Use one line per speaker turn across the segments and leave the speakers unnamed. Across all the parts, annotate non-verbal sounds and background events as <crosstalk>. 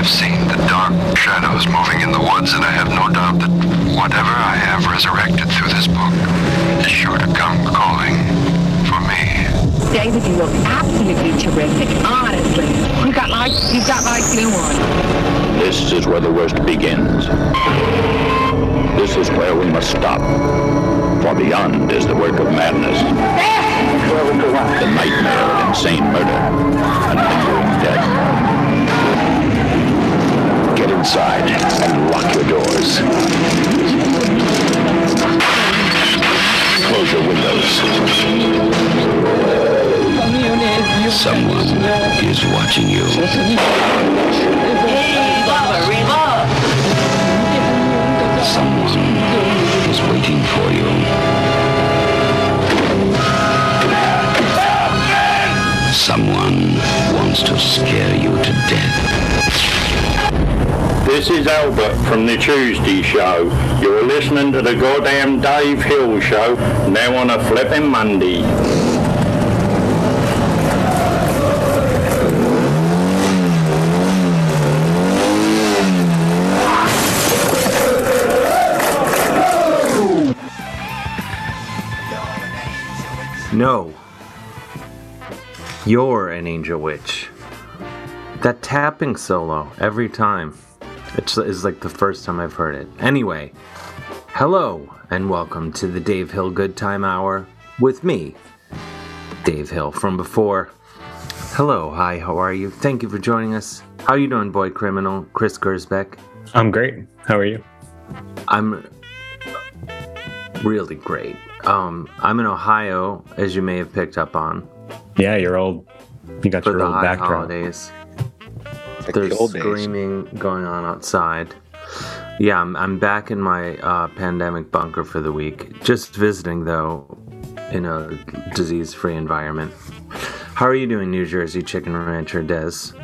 have seen the dark shadows moving in the woods, and I have no doubt that whatever I have resurrected through this book is sure to come calling for me.
David, you look absolutely terrific, honestly. You got like you got like glue on.
This is where the worst begins. This is where we must stop. For beyond is the work of madness. The nightmare of insane murder and lingering death. Inside and lock your doors. Close your windows. Someone is watching you. Someone is waiting for you. Someone wants to scare you to death.
This is Albert from the Tuesday Show. You're listening to the goddamn Dave Hill Show, now on a flipping Monday.
No. You're an angel witch. That tapping solo every time. It's, it's like the first time I've heard it. Anyway, hello and welcome to the Dave Hill Goodtime Hour with me, Dave Hill from before. Hello, hi, how are you? Thank you for joining us. How you doing, boy criminal? Chris Gersbeck.
I'm great. How are you?
I'm really great. Um, I'm in Ohio, as you may have picked up on,
Yeah, you're old. You got
for
your old backdrop.
holidays.
Like
There's
the old days.
screaming going on outside. Yeah, I'm, I'm back in my uh, pandemic bunker for the week. Just visiting, though, in a disease free environment. How are you doing, New Jersey Chicken Rancher Dez?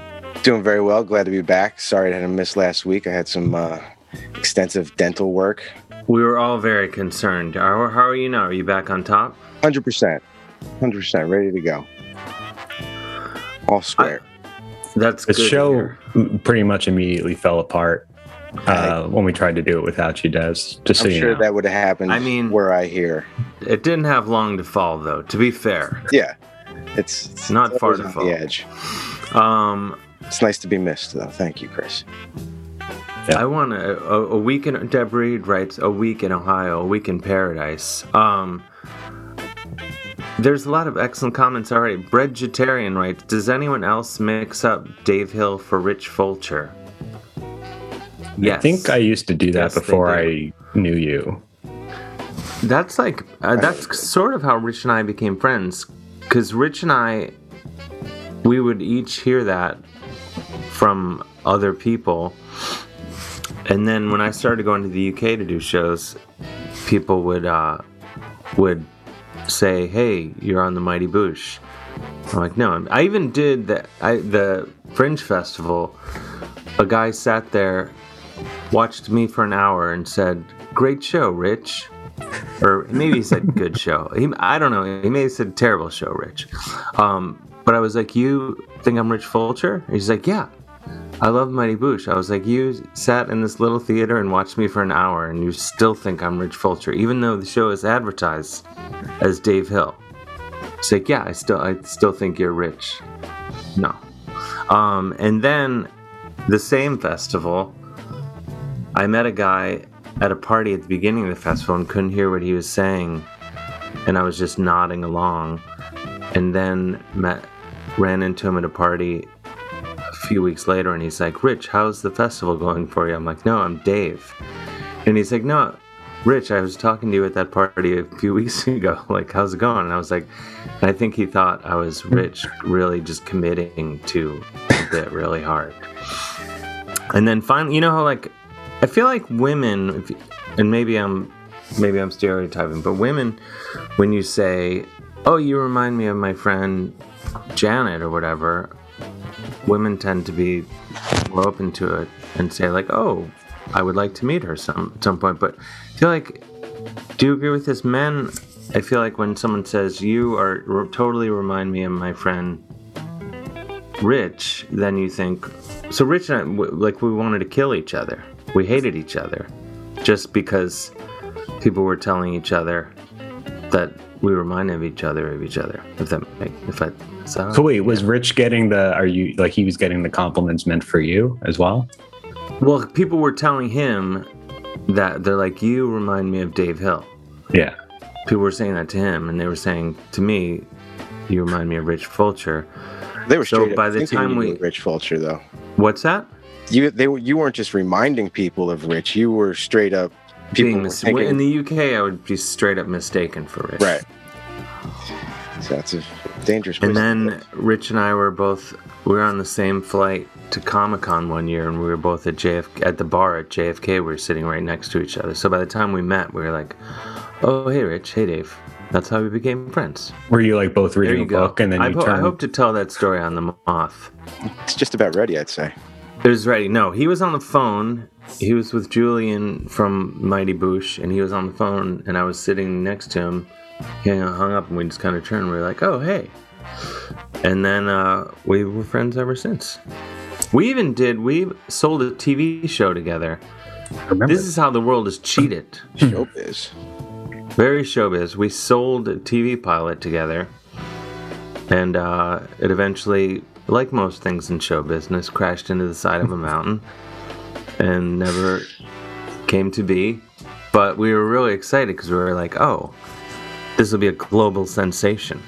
Doing very well. Glad to be back. Sorry I had a miss last week. I had some uh, extensive dental work.
We were all very concerned. How, how are you now? Are you back on top?
100%. 100% ready to go. All square.
That's
The
good.
show pretty much immediately fell apart uh, when we tried to do it without you, Dez. Just so
I'm
you
sure
know.
that would have happened
I mean-
where I hear
It didn't have long to fall, though. To be fair,
Yeah. It's, it's
Not far
always
to fall.
the edge.
um,
It's nice to be missed, though. Thank you, Chris.
Yeah.
I want a, a, a week in Deborah Reed writes a week in Ohio, a week in paradise. Um, there's a lot of excellent comments already. Breadgetarian writes, does anyone else mix up Dave Hill for Rich Fulcher? Yes.
I think I used to do that
Yes,
before. I knew you.
That's like uh, that's sort of how Rich and I became friends, because Rich and I, we would each hear that from other people, and then when I started going to the UK to do shows, people would uh, would say, "Hey, you're on the Mighty Boosh." I'm like, "No." I'm, I even did the I, the Fringe Festival. A guy sat there, watched me for an hour, and said, "Great show, Rich." or maybe he said <laughs> good show. He, I don't know. He may have said terrible show, Rich. Um, but I was like, you think I'm Rich Fulcher? He's like, yeah. I love Mighty Boosh. I was like, you sat in this little theater and watched me for an hour, and you still think I'm Rich Fulcher, even though the show is advertised as Dave Hill. He's like, yeah, I still, I still think you're Rich. No. Um, and then the same festival, I met a guy at a party at the beginning of the festival and couldn't hear what he was saying, and I was just nodding along, and then met ran into him at a party few weeks later, and he's like, "Rich, how's the festival going for you?" I'm like, "No, I'm Dave," and he's like, "No." Rich, I was talking to you at that party a few <laughs> weeks ago. Like, how's it going? And I was like, I think he thought I was Rich, really just committing to it really hard. And then finally, you know how like I feel like women, and maybe I'm maybe I'm stereotyping, but women, when you say, "Oh, you remind me of my friend Janet" or whatever, women tend to be more open to it and say like, "Oh, I would like to meet her some at some point." But I feel like, do you agree with this? Men, I feel like when someone says, "You are r- totally remind me of my friend Rich, then you think. So Rich and I, w- like, we wanted to kill each other. We hated each other, just because people were telling each other that we remind of each other of each other. If that make if I so.
So wait, was Rich getting the? Are you like he was getting the compliments meant for you as well?
Well, people were telling him that they're like, you remind me of Dave Hill.
Yeah.
People were saying that to him, and they were saying to me, you remind me of Rich Fulcher.
They were
So
straight up
by the time we-
Rich Fulcher, though.
What's that?
You they were you weren't just reminding people of Rich. You were straight up people
Being mis-
thinking,
in the UK, I would be straight up mistaken for Rich.
right. So that's a dangerous.
And
place to
then. Rich and I were both we were on the same flight to Comic Con one year, and we were both at JF at the bar at JFK. We were sitting right next to each other. So by the time we met, we were like, "Oh, hey, Rich. Hey, Dave." That's how we became friends.
Were you like both reading a
go.
book and then
I,
you
ho- I hope to tell that story on the moth.
it's just about ready, I'd say.
It was ready. No, he was on the phone. He was with Julian from Mighty Boosh, and he was on the phone, and I was sitting next to him. He hung up, and we just kind of turned. And we were like, "Oh, hey!" And then uh, we were friends ever since. We even did. We sold a TV show together.
Remember.
This is how the world is cheated. <clears throat>
Showbiz.
Very showbiz. We sold a TV pilot together, and uh, it eventually, like most things in show business, crashed into the side of a mountain <laughs> and never came to be. But we were really excited because we were like, "Oh, this will be a global sensation."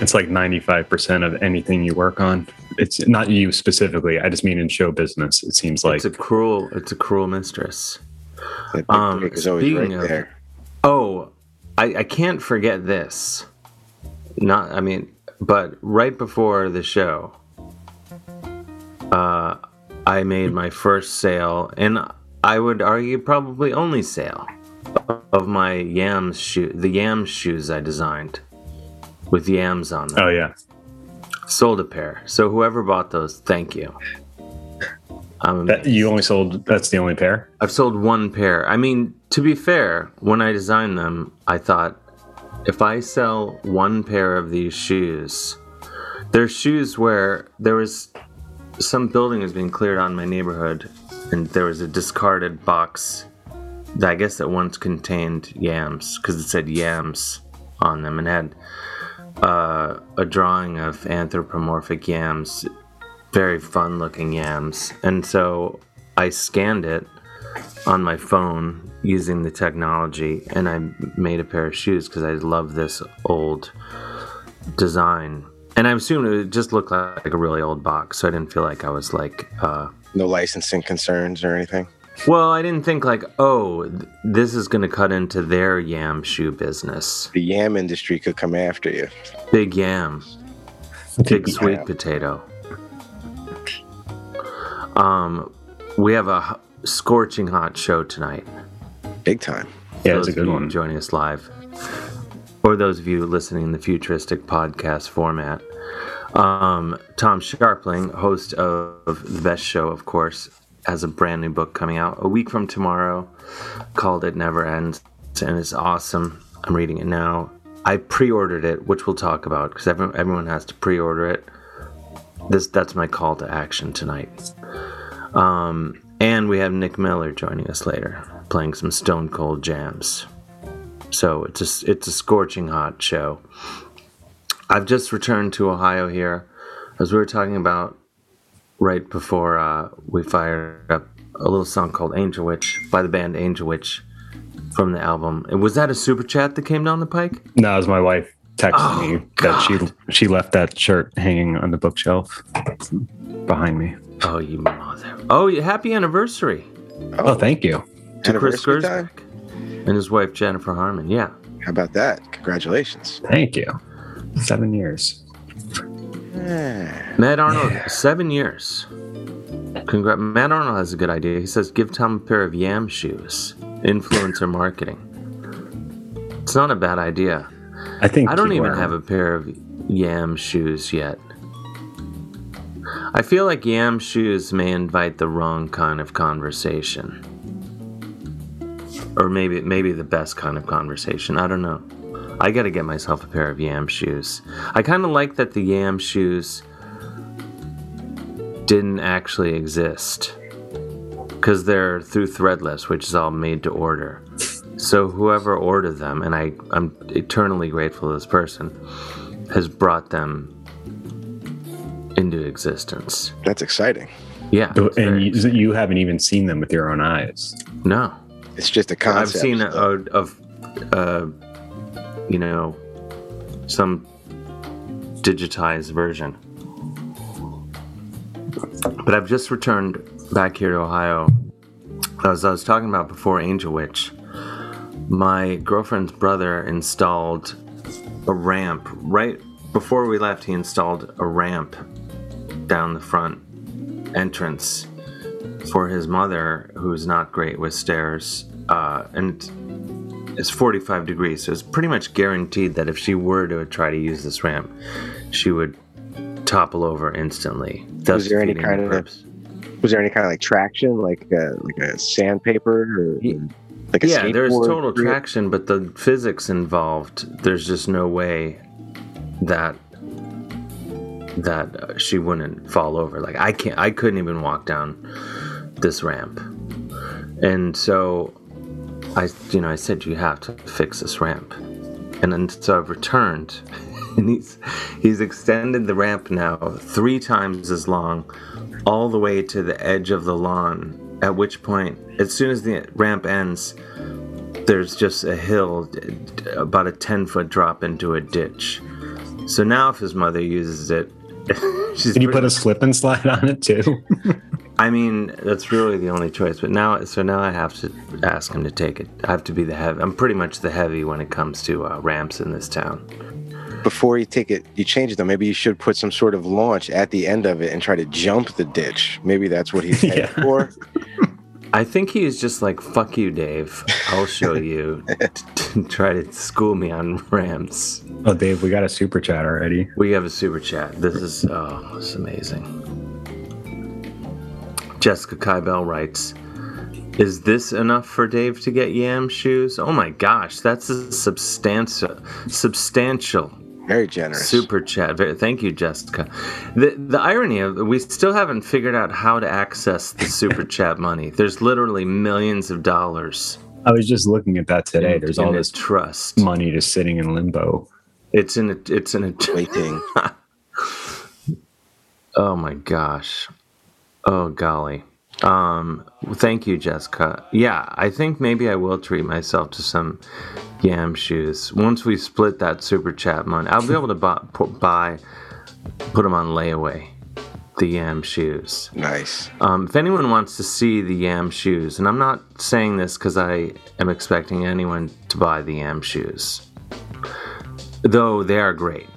It's like 95% of anything you work on. It's not you specifically. I just mean in show business. It seems like
It's a cruel, it's a cruel mistress. Um,
break is always right
speaking of-
there.
Oh, I, I can't forget this. Not, I mean, but right before the show, uh, I made my first sale, and I would argue probably only sale of my yams shoe, the yams shoes I designed with yams on them.
oh yeah.
Sold a pair. So whoever bought those, thank you.
That you only sold. That's the only pair.
I've sold one pair. I mean, to be fair, when I designed them, I thought if I sell one pair of these shoes, they're shoes where there was some building was being cleared on in my neighborhood, and there was a discarded box that I guess that once contained yams because it said yams on them and had uh, a drawing of anthropomorphic yams, very fun looking yams. And so I scanned it on my phone using the technology and I made a pair of shoes because I love this old design. And I assumed it would just look like a really old box, so I didn't feel like I was like, uh,
No licensing concerns or anything.
well, I didn't think like, oh, th- this is going to cut into their yam shoe business.
The yam industry could come after you.
Big yam. big
Yeah.
sweet potato. Um, we have a h- scorching hot show tonight.
Big time.
Yeah,
Those
it's a good one.
Joining us live, or those of you listening in the futuristic podcast format. Um, Tom Scharpling, host of the best show, of course, has a brand new book coming out a week from tomorrow called "It Never Ends," and it's awesome. I'm reading it now. I pre-ordered it, which we'll talk about because everyone, has to pre-order it. This that's my call to action tonight. Um, and we have Nick Miller joining us later, playing some Stone Cold jams. So it's a it's a scorching hot show. I've just returned to Ohio here, as we were talking about right before uh, we fired up a little song called Angel Witch by the band Angel Witch from the album. And Was that a super chat that came down the pike?
No, it was my wife texted
Oh,
me that she she left that shirt hanging on the bookshelf behind me.
Oh, you mother! Oh, happy anniversary
Oh, thank you.
to Chris
Anniversary?
Gersbeck and his wife Jennifer Harmon. Yeah.
How about that? Congratulations.
Thank you. Seven years.
Matt Arnold, seven years. Congra- Matt Arnold has a good idea. He says, "Give Tom a pair of Yam shoes." Influencer marketing. It's not a bad idea.
I think
I don't even
were-
have a pair of Yam shoes yet. I feel like Yam shoes may invite the wrong kind of conversation, or maybe maybe the best kind of conversation. I don't know. I got to get myself a pair of Yam shoes. I kind of like that the Yam shoes didn't actually exist because they're through Threadless, which is all made to order. So whoever ordered them, and I, I'm eternally grateful to this person, has brought them into existence.
That's exciting.
Yeah, it's
And you, you haven't even seen them with your own eyes.
no,
It's just a concept.
I've seen a, a, of, uh, you know, some digitized version. But I've just returned back here to Ohio. As I was talking about before, Angel Witch, my girlfriend's brother installed a ramp right before we left. He installed a ramp down the front entrance for his mother, who's not great with stairs, uh, and it's 45 degrees, so it's pretty much guaranteed that if she were to try to use this ramp, she would topple over instantly.
Was there any kind of-. Was there any kind of like traction, like a, like a sandpaper or like a
Yeah, there's total traction, but the physics involved, there's just no way that that uh, she wouldn't fall over. Like I can't, I couldn't even walk down this ramp, and so I, you know, I said you have to fix this ramp, and then so I've returned, <laughs> and he's he's extended the ramp now three times as long, all the way to the edge of the lawn. At which point, as soon as the ramp ends, there's just a hill, about a 10 foot drop into a ditch. So now, if his mother uses it, <laughs> she's.
Can you put a slip and slide on it too? <laughs>
I mean, that's really the only choice. But now, so now I have to ask him to take it. I have to be the heavy. I'm pretty much the heavy when it comes to uh, ramps in this town.
Before you take it, you change it though. Maybe you should put some sort of launch at the end of it and try to jump the ditch. Maybe that's what he's <laughs> headed
Yeah.
for. <laughs>
I think he is just like, fuck you, Dave. I'll show you. to <laughs> try to school me on ramps.
oh, Dave, we got a super chat already.
We have a super chat. This is oh, it's amazing. Jessica Kybell writes, "Is this enough for Dave to get yam shoes? Oh my gosh, that's a substantial, substantial
Very generous.
super chat. Very, thank you, Jessica. The the irony of we still haven't figured out how to access the super <laughs> chat money. There's literally millions of dollars
I was just looking at that today.
in,
There's
in
all this
trust.
money just sitting in limbo.
It's in a it's in a
Waiting. <laughs>
Oh my gosh. Oh golly. Um thank you Jessica. Yeah, I think maybe I will treat myself to some yam shoes. Once we split that super chat money, I'll be able to buy, pu- buy put them on layaway. The yam shoes.
Nice.
Um, if anyone wants to see the yam shoes, and I'm not saying this because I am expecting anyone to buy the yam shoes, though they are great.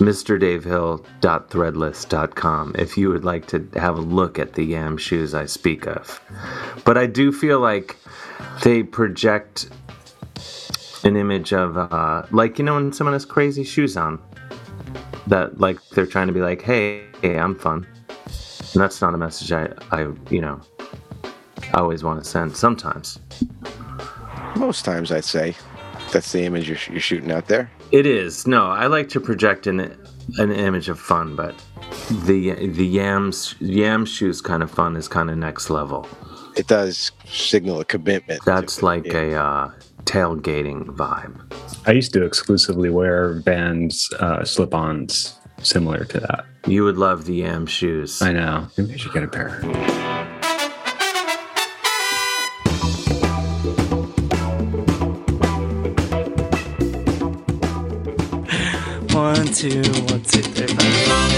MrDaveHill.threadless.com if you would like to have a look at the yam shoes I speak of. But I do feel like they project an image of, uh, like, you know, when someone has crazy shoes on, that, like, they're trying to be like, hey, hey I'm fun. And that's not a message I, I you know, I always want to send. Sometimes
Most times, I'd say that's the image you're, you're shooting out there.
It is. No, I like to project an an image of fun, but the the yams yam shoes kind of fun is kind of next level.
It does signal a commitment.
That's like
yeah.
a uh, tailgating vibe.
I used to exclusively wear Vans uh, slip-ons similar to that.
You would love the yam shoes.
I know. Maybe I should get a pair.
One, two, one, two, three, five.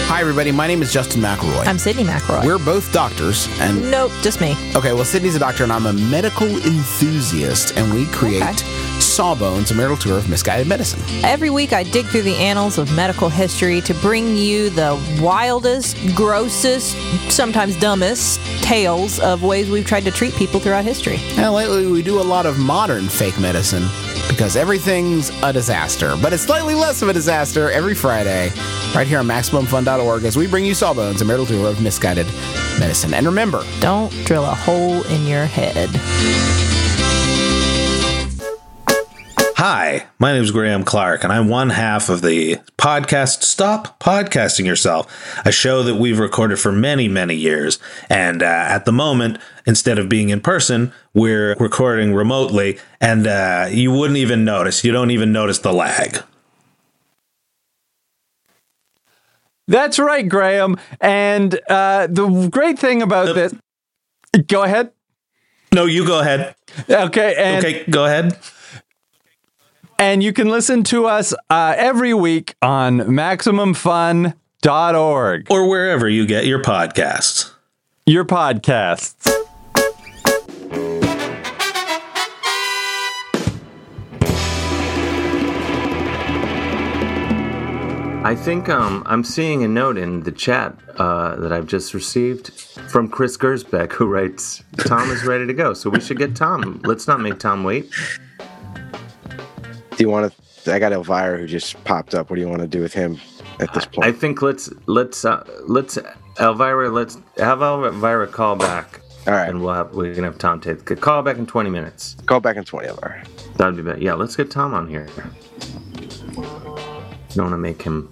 Hi, everybody. My name is Justin McElroy.
I'm Sydnee McElroy.
We're both doctors, and
nope, just me.
okay, well, Sydnee's a doctor, and I'm a medical enthusiast, and we create
Okay.
Sawbones, a marital tour of misguided medicine.
Every week, I dig through the annals of medical history to bring you the wildest, grossest, sometimes dumbest tales of ways we've tried to treat people throughout history.
And lately, we do a lot of modern fake medicine because everything's a disaster, but it's slightly less of a disaster every Friday, right here on MaximumFun.org, as we bring you Sawbones, a marital tour of misguided medicine. And remember,
Don't drill a hole in your head.
Hi, my name is Graham Clark, and I'm one half of the podcast Stop Podcasting Yourself, a show that we've recorded for many, many years. And uh, at the moment, instead of being in person, we're recording remotely, and uh, you wouldn't even notice. You don't even notice the lag.
That's right, Graham. And uh, the great thing about this. Go ahead.
No, you go ahead.
Okay. And,
okay, go ahead.
And you can listen to us uh, every week on MaximumFun.org.
Or wherever you get your podcasts.
Your podcasts.
I think um, I'm seeing a note in the chat uh, that I've just received from Chris Gersbeck, who writes, "Tom is ready to go, so we should get Tom. Let's not make Tom wait."
Do you want to? I got Elvira who just popped up. What do you want to do with him at this point?
I think let's let's uh, let's Elvira. Let's have Elvira call back.
All right,
and we'll have we can have Tom take call back in 20 minutes.
Call back in 20, Elvira.
That'd be better. Yeah, let's get Tom on here. You don't want to make him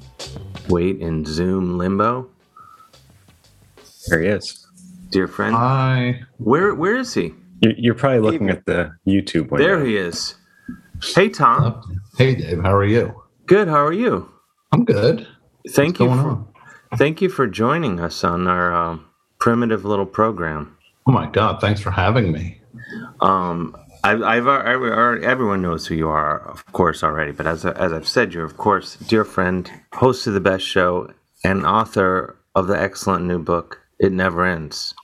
wait in Zoom limbo.
There he is.
Dear friend.
Hi.
Where where is he?
You're, you're probably looking at the YouTube window.
There he is. Hey Tom.
Hey Dave, how are you?
Good. How are you?
I'm good.
Thank
What's
you. For,
on?
thank you for joining us on our um, primitive little program.
Oh my God! Thanks for having me.
Um, I've, I've, I've, I've, everyone knows who you are, of course, already. But as, as I've said, you're, of course, dear friend, host of the best show, and author of the excellent new book, It Never Ends.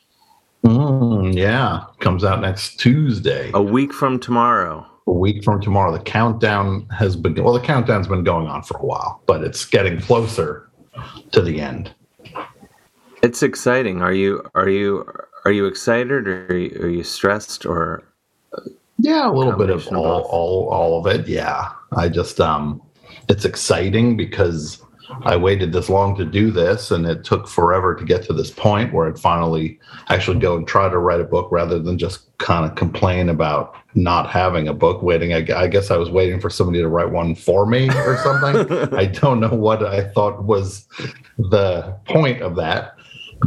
Mm, yeah, comes out next Tuesday.
A week from tomorrow.
A week from tomorrow. The countdown has been well. The countdown's been going on for a while, but it's getting closer to the end.
It's exciting. Are you are you are you excited or are you, are you stressed or
Yeah, a little bit of all, all, all of it. Yeah, I just um, it's exciting because I waited this long to do this, and it took forever to get to this point where I'd finally actually go and try to write a book rather than just kind of complain about not having a book. Waiting, I, I guess I was waiting for somebody to write one for me or <laughs> something. I don't know what I thought was the point of that,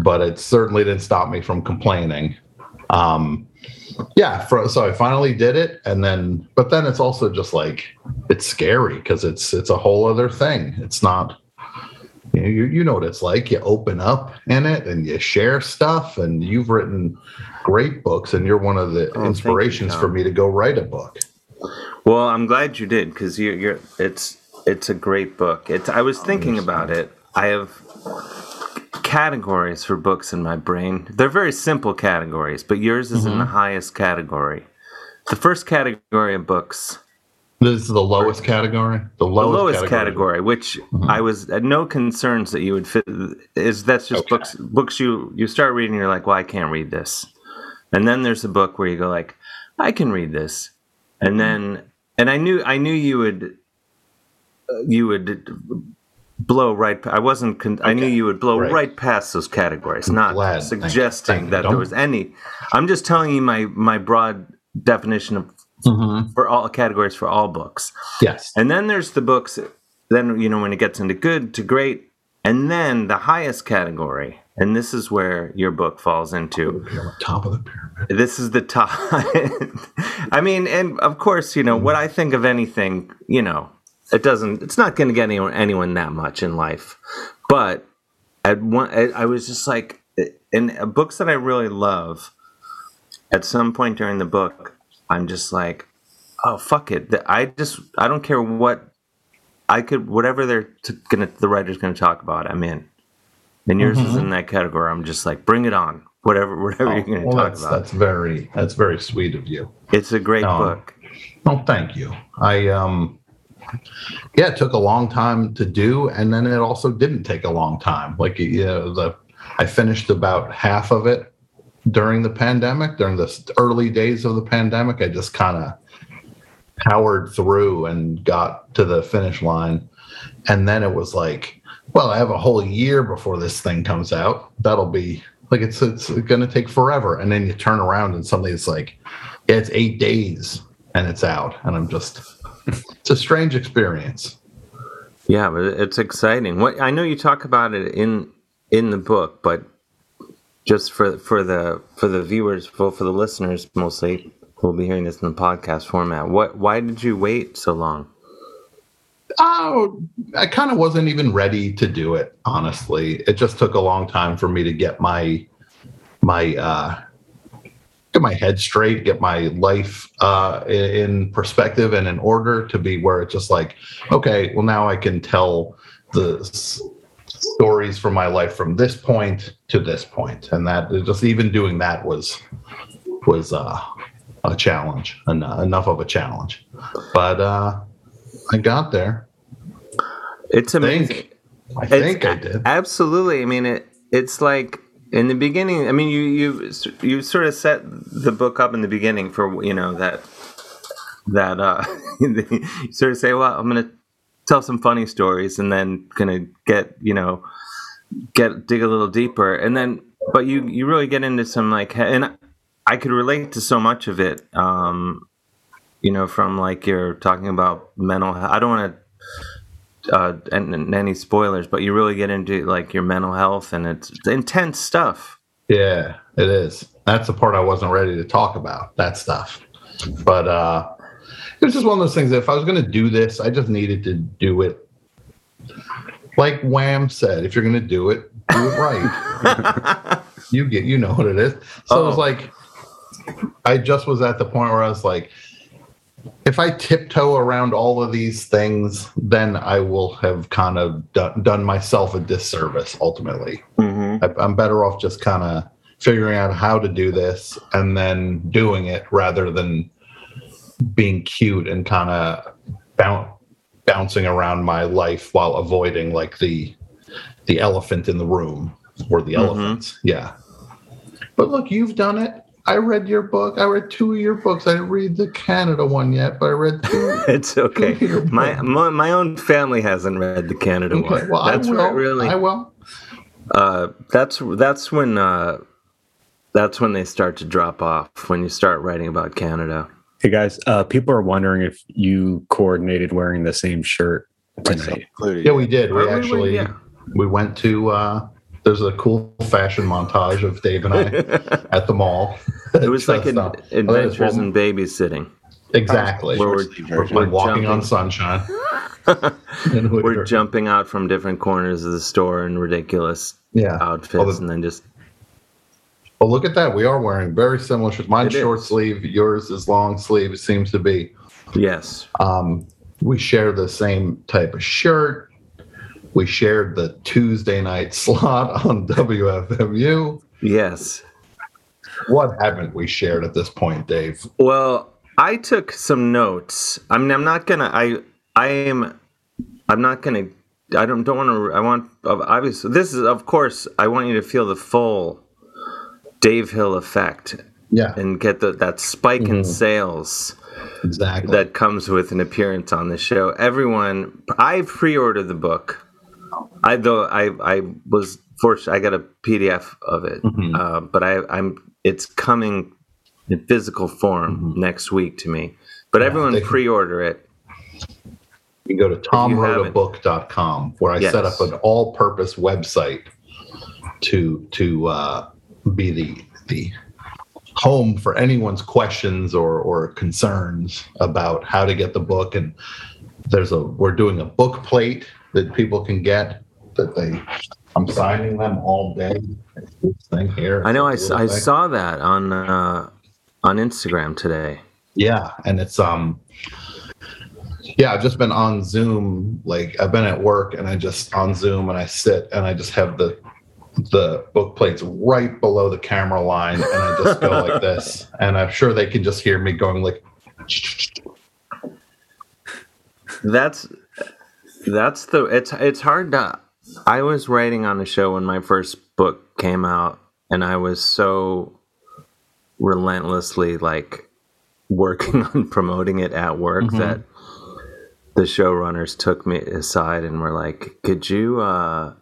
but it certainly didn't stop me from complaining. Um, yeah for, so i finally did it and then but then it's also just like it's scary because it's it's a whole other thing it's not you know, you, you know what it's like you open up in it and you share stuff and you've written great books and you're one of the
Oh, thank you,
inspirations for me to go write a book
Well, I'm glad you did because you, you're. It's it's a great book. It's. I was thinking about it. I have categories for books in my brain. They're very simple categories, but yours is in mm-hmm. the highest category. The first category of books,
this is the lowest category the
the
lowest,
lowest category, which mm-hmm. I was had no concerns that you would fit. Is that's just books books you you start reading, you're like, well, I can't read this, and then there's a book where you go like, I can read this, and mm-hmm. then and I knew I knew you would uh, you would blow right. I wasn't. Con- I knew you would blow
Right.
right, past those categories, not
glad.
Suggesting
Thank
that there
Don't-
was any. I'm just telling you my my broad definition of for all categories for all books.
yes
And then there's the books. Then you know when it gets into good to great, and then the highest category, and this is where your book falls into.
top of the pyramid
This is the top. <laughs> I mean, and of course, you know what I think of anything. You know, it doesn't. It's not going to get anyone anyone that much in life. But at one, I, I was just like, in uh, books that I really love. At some point during the book, I'm just like, oh fuck it. I just I don't care what I could whatever they're t- gonna the writer's gonna talk about. I'm in. And yours is in that category. I'm just like, bring it on. Whatever <laughs> whatever you're gonna
Oh, well
talk
that's
about.
that's very that's very sweet of you
It's a great
No.
book.
Oh, thank you. I um yeah, it took a long time to do and then it also didn't take a long time. Like know, the I finished about half of it during the pandemic, during the early days of the pandemic. I just kind of powered through and got to the finish line. And then it was like, well, I have a whole year before this thing comes out. That'll be like it's it's going to take forever. And then you turn around and suddenly it's like, it's eight days and it's out, and I'm just it's a strange experience.
Yeah, but it's exciting. What I know you talk about it in in the book, but just for for the for the viewers, for for the listeners mostly who will be hearing this in the podcast format. What why did you wait so long?
Oh, I kind of wasn't even ready to do it. Honestly, it just took a long time for me to get my my uh, get my head straight, get my life uh, in perspective and in order to be where it's just like, okay, well now I can tell the stories from my life from this point to this point, and that just even doing that was was uh, a challenge, en- enough of a challenge, but uh, I got there.
It's amazing.
Think. I think I did.
Absolutely. I mean, it. It's like in the beginning. I mean, you you you sort of set the book up in the beginning for you know that that uh <laughs> you sort of say, well, I'm gonna tell some funny stories, and then gonna get you know get dig a little deeper, and then but you you really get into some like and I could relate to so much of it. Um, you know, from like you're talking about mental. I don't want to uh, and, and any spoilers, but you really get into like your mental health, and it's, it's intense stuff.
Yeah, it is. That's the part I wasn't ready to talk about, that stuff. But uh it was just one of those things that if I was gonna do this, I just needed to do it like Wham said, if you're gonna do it, do it right. <laughs> you get you know what it is. So it was
Oh.
like I just was at the point where I was like, if I tiptoe around all of these things, then I will have kind of done, done myself a disservice ultimately.
Mm-hmm.
I, I'm better off just kind of figuring out how to do this and then doing it rather than being cute and kind of boun- bouncing around my life while avoiding like the the elephant in the room or the elephants. Yeah. But look, you've done it. I read your book. I read two of your books. I didn't read the Canada one yet, but I read two. <laughs>
It's okay. My, my my own family hasn't read the Canada
Okay,
one.
well, I will.
really.
I will.
Uh, that's that's when uh, that's when they start to drop off. When you start writing about Canada.
Hey guys, uh, people are wondering if you coordinated wearing the same shirt tonight.
Yeah, we did. We
we- we-
actually
yeah.
we went to uh there's a cool fashion montage of Dave and I <laughs> at the mall.
It was <laughs> like an
up.
adventures
Well,
in babysitting.
Exactly.
Where we're,
We're, we're walking on sunshine. <laughs> And we're-
we're jumping out from different corners of the store in ridiculous
Yeah.
outfits,
Well, the-
and then just
Well, look at that. We are wearing very similar shirts. Mine's
It
short
is.
sleeve. Yours is long sleeve. It seems to be.
yes,
Um, we share the same type of shirt. We shared the Tuesday night <laughs> slot on WFMU.
yes.
What haven't we shared at this point, Dave?
Well, I took some notes. I mean, I'm not gonna. I I am. I'm not gonna. I don't don't want to. I want obviously. This is of course. I want you to feel the full Dave Hill effect
Yeah,
and get the, that spike in sales
exactly.
that comes with an appearance on the show. Everyone, I pre-ordered the book. I though I I was fortunate. I got a PDF of it,
Mhm.
uh, but I I'm it's coming in physical form
Mm-hmm.
next week to me. But everyone pre-order it.
you go to tomwroteabook.com where I
Yes.
set up an all-purpose website to to uh, be the the home for anyone's questions or or concerns about how to get the book and there's a we're doing a book plate that people can get that they I'm signing them all day. This thing here.
I know. I,
It's a
s-
little
I
thing.
saw that on uh, on Instagram today.
Yeah, and it's um yeah, I've just been on Zoom like I've been at work and I just on Zoom and I sit and I just have the the book plates right below the camera line and I just go like this <laughs> and I'm sure they can just hear me going like
That's that's the it's it's hard to I was writing on the show when my first book came out and I was so relentlessly like working <laughs> on promoting it at work
Mhm.
that the showrunners took me aside and were like, "Could you uh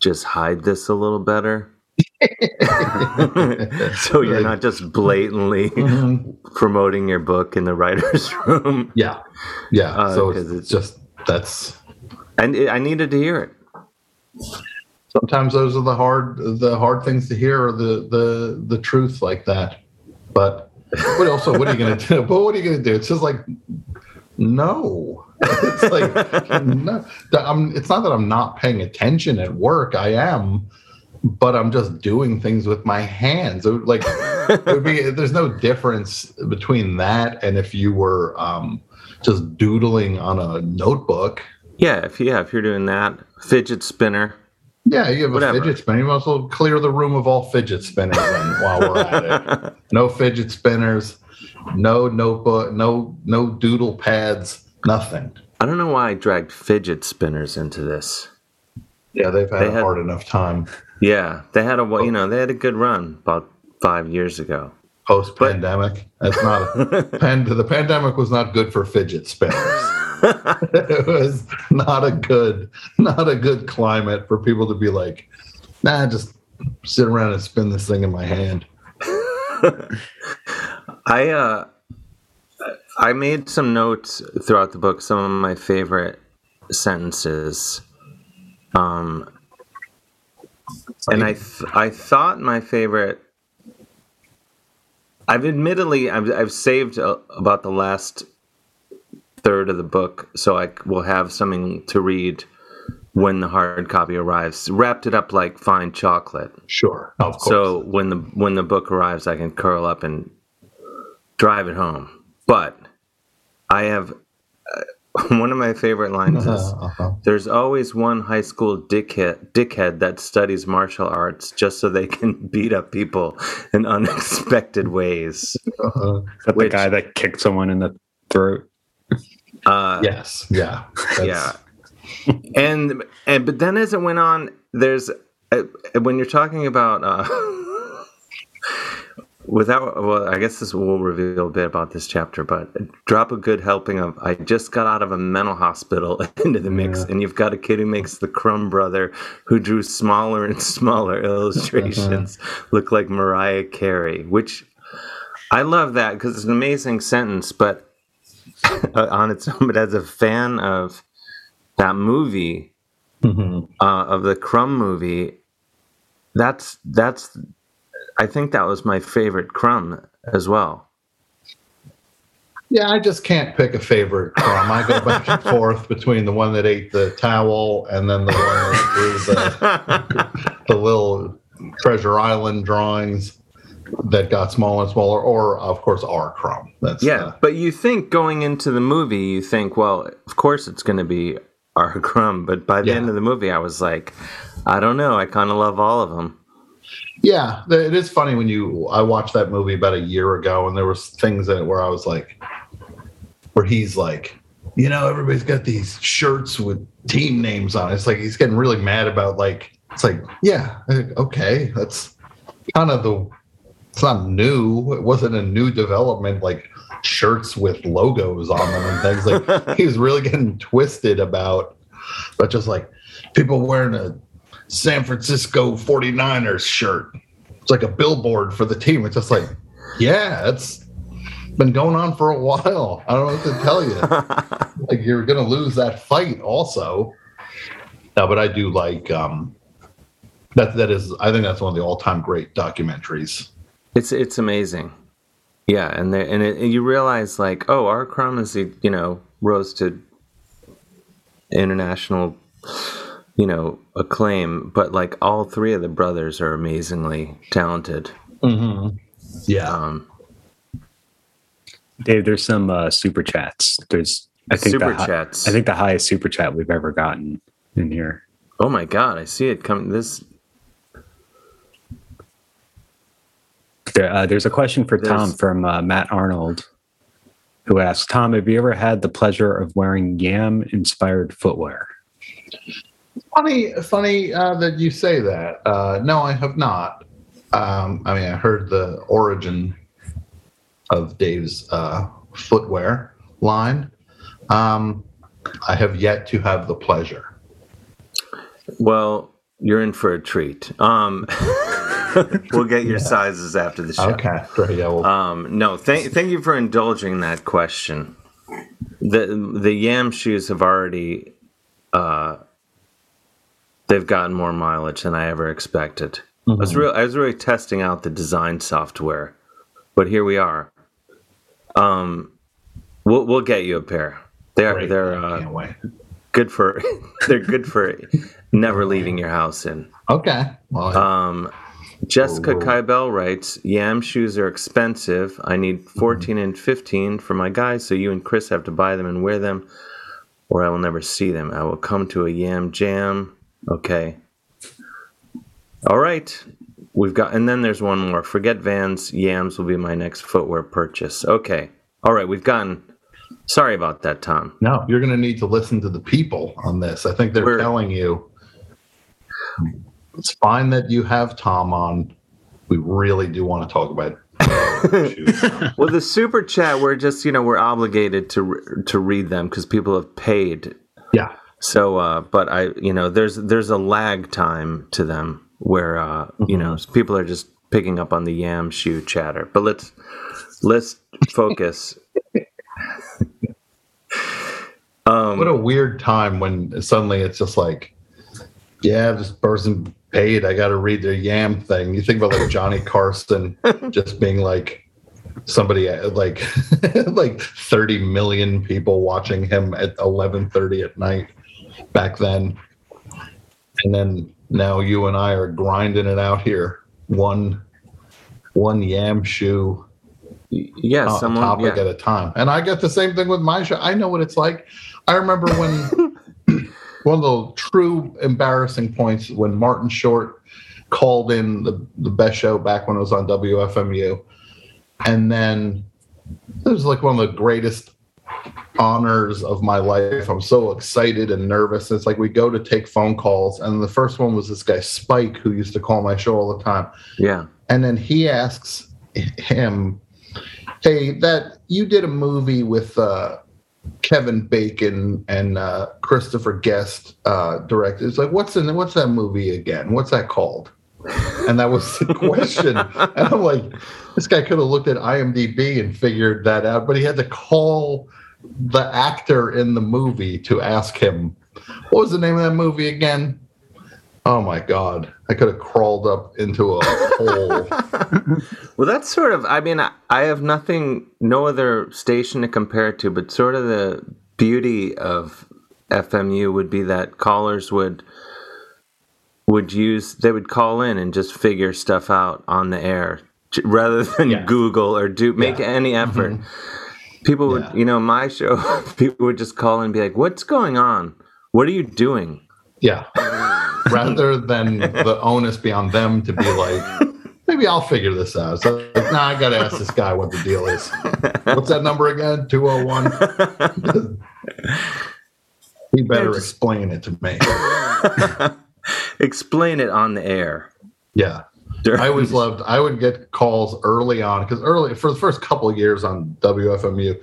just hide this a little better?" <laughs> so you're not just blatantly <laughs> promoting your book in the writers' <laughs> room.
Yeah, yeah.
Uh,
so
'cause
it's just that's
And it, I needed to hear it.
sometimes those are the hard the hard things to hear or the the the truth like that. But what also what are you gonna do? But what are you gonna do? It's just like no. It's like <laughs> no, I'm, it's not that I'm not paying attention at work. I am, but I'm just doing things with my hands. It would, like it would be, <laughs> there's no difference between that and if you were um, just doodling on a notebook.
Yeah, if yeah, if you're doing that, fidget spinner.
Yeah, you have
Whatever.
a fidget spinner. You as well clear the room of all fidget spinners while we're at it. <laughs> No fidget spinners, no notebook, no no doodle pads, nothing.
I don't know why I dragged fidget spinners into this.
Yeah, they've had
They
a
had-
hard enough time
Yeah, they had a you know they had a good run about five years ago.
post pandemic. That's not a, <laughs> pan, the pandemic was not good for fidget spinners. <laughs> it was not a good not a good climate for people to be like, nah, just sit around and spin this thing in my hand. <laughs>
I uh, I made some notes throughout the book. Some of my favorite sentences. Um, and I th- I thought my favorite. I've admittedly I've I've saved uh about the last third of the book, so I will have something to read when the hard copy arrives. Wrapped it up like fine chocolate.
Sure, of course.
So when the when the book arrives, I can curl up and drive it home. But I have uh, <laughs> one of my favorite lines is <laughs>
Uh-huh.
there's always one high school dickhead, dickhead that studies martial arts just so they can <laughs> beat up people in unexpected ways.
Uh-huh.
Is that the guy that kicked someone in the throat?
Uh,
yes, yeah,
yeah. and and but then as it went on, there's uh, when you're talking about uh, without well, I guess this will reveal a bit about this chapter, but drop a good helping of I just got out of a mental hospital <laughs> into the mix, and you've got a kid who makes the Crumb brother who drew smaller and <laughs> smaller illustrations look like Mariah Carey, which I love that because it's an amazing sentence, but <laughs> uh, on its own, but as a fan of that movie, uh, of the Crumb movie, that's that's I think that was my favorite Crumb as well.
Yeah, I just can't pick a favorite crumb. I go back and <laughs> forth between the one that ate the towel and then the one that <laughs> drew the, the little Treasure Island drawings that got smaller and smaller, or of course our crumb. That's
yeah, uh, but you think going into the movie, you think, well, of course it's going to be our Crumb, but by the
Yeah.
end of the movie, I was like, I don't know, I kind of love all of them.
Yeah, it is funny when you. I watched that movie about a year ago, and there was things in it where I was like, where he's like, you know, everybody's got these shirts with team names on. it. It's like he's getting really mad about like, it's like, yeah, uh, okay, that's kind of the. It's not new. It wasn't a new development like shirts with logos on them and things. Like <laughs> he was really getting twisted about, but just like people wearing a San Francisco 49ers shirt. It's like a billboard for the team. It's just like, yeah, it's been going on for a while. I don't know what to tell you. <laughs> like you're gonna lose that fight also. No, but I do like um that that is I think that's one of the all-time great documentaries.
It's it's amazing. Yeah, and there, and, it, and you realize like, oh, our Crumb is you know rose to international you know acclaim, but like all three of the brothers are amazingly talented.
Mm-hmm. Yeah.
Um,
Dave, there's some uh, super chats. There's I think
Super
the
chats.
I think the highest super chat we've ever gotten in here.
oh my god, I see it coming. This
There, uh, there's a question for Tom from uh, Matt Arnold, who asks, "Tom, have you ever had the pleasure of wearing yam-inspired footwear?"
Funny, funny uh, that you say that. Uh, no, I have not. Um, I mean, I heard the origin of Dave's uh, footwear line. Um, I have yet to have the pleasure.
well, you're in for a treat. Um, <laughs> we'll get your sizes after the show.
Okay, great. Yeah, well,
Um, no, thank thank you for indulging that question. The the Yam shoes have already uh, they've gotten more mileage than I ever expected. I was real I was really testing out the design software, but here we are. Um, we'll we'll get you a pair. They're
Great.
they're uh, good for <laughs> they're good for never leaving your house in.
Okay. Well,
Um, Jessica
whoa.
Kybell writes, Yam shoes are expensive. I need 14 and 15 for my guys, so you and Chris have to buy them and wear them, or I will never see them. I will come to a Yam jam. Okay. All right. We've got, and then there's one more. Forget Vans. Yams will be my next footwear purchase. Okay. All right. We've gotten, sorry about that, Tom.
no, you're going to need to listen to the people on this. I think they're
We're-
telling you it's fine that you have Tom on. We really do want to talk about <laughs> shoes.
well, the super chat, we're just, you know, we're obligated to to read them because people have paid. So, uh, but I, you know, there's there's a lag time to them where, uh, you know, people are just picking up on the yam shoe chatter. But let's let's focus. <laughs> um,
what a weird time when suddenly it's just like, yeah, this person paid. I got to read their yam thing. You think about like Johnny <laughs> Carson just being like somebody uh, like <laughs> like 30 million people watching him at 11:30 at night back then. And then now you and I are grinding it out here. One one yam shoe
yeah,
uh,
someone.
topic
yeah.
at a time. And I get the same thing with my show. I know what it's like. I remember when <laughs> one of the true embarrassing points when Martin Short called in the, the best show back when it was on WFMU. And then it was like one of the greatest honors of my life. I'm so excited and nervous. It's like we go to take phone calls, and the first one was this guy Spike who used to call my show all the time.
Yeah.
And then he asks him, "Hey, that you did a movie with uh, Kevin Bacon and uh, Christopher Guest uh, directed. It's like, what's in what's that movie again? What's that called?" And that was the question. and I'm like, this guy could have looked at IMDb and figured that out, but he had to call the actor in the movie to ask him, "What was the name of that movie again?" Oh my god, I could have crawled up into a hole. <laughs>
Well, that's sort of. I mean, I, have nothing, no other station to compare it to, but sort of the beauty of FMU would be that callers would would use they would call in and just figure stuff out on the air rather <laughs> than Google or do make any mm-hmm. effort. People would, you know, my show, <laughs> people would just call in and be like, "What's going on? What are you doing?"
Yeah. <laughs> Rather than the onus be on them to be like, maybe I'll figure this out. So, like, nah, I got to ask this guy what the deal is. What's that number again? 201? he better explain it to me. <laughs>
Explain it on the air.
Yeah. I always loved, I would get calls early on because early, for the first couple of years on WFMU,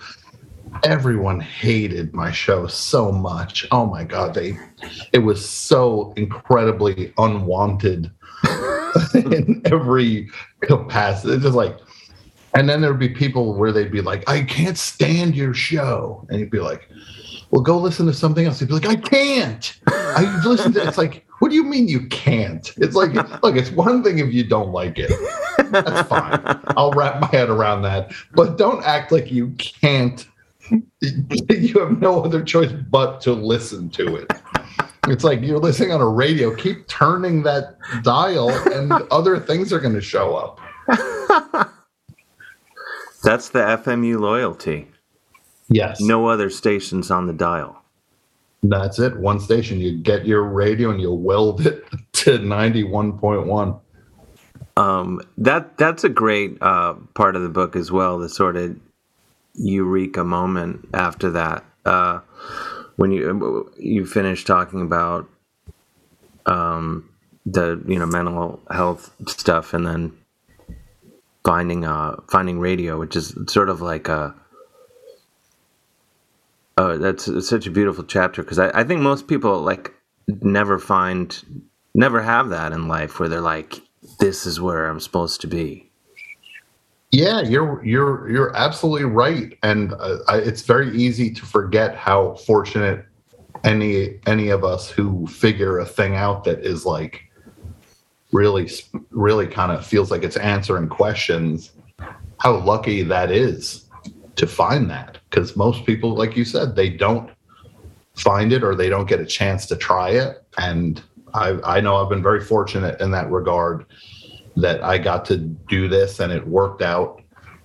everyone hated my show so much. Oh my God. They, it was so incredibly unwanted <laughs> in every capacity. It's just like, and then there'd be people where they'd be like, I can't stand your show. And you'd be like, well, go listen to something else. You'd be like, I can't. I listen to it's like, what do you mean you can't? It's like, <laughs> look, it's one thing if you don't like it. That's fine. I'll wrap my head around that. But don't act like you can't. <laughs> You have no other choice but to listen to it. It's like you're listening on a radio. Keep turning that dial, and <laughs> other things are going to show up.
That's the FMU loyalty.
Yes.
No other stations on the dial.
That's it. One station. You get your radio and you weld it <laughs> to 91.1.
Um, that that's a great uh, part of the book as well. The sort of eureka moment after that, uh, when you you finish talking about um, the you know mental health stuff, and then finding uh finding radio, which is sort of like a Oh, that's such a beautiful chapter because I, I think most people like never find, never have that in life where they're like, this is where I'm supposed to be.
Yeah, you're you're you're absolutely right, and uh, I, it's very easy to forget how fortunate any any of us who figure a thing out that is like really really kind of feels like it's answering questions. How lucky that is to find that, because most people, like you said, they don't find it or they don't get a chance to try it, and I I know I've been very fortunate in that regard that I got to do this and it worked out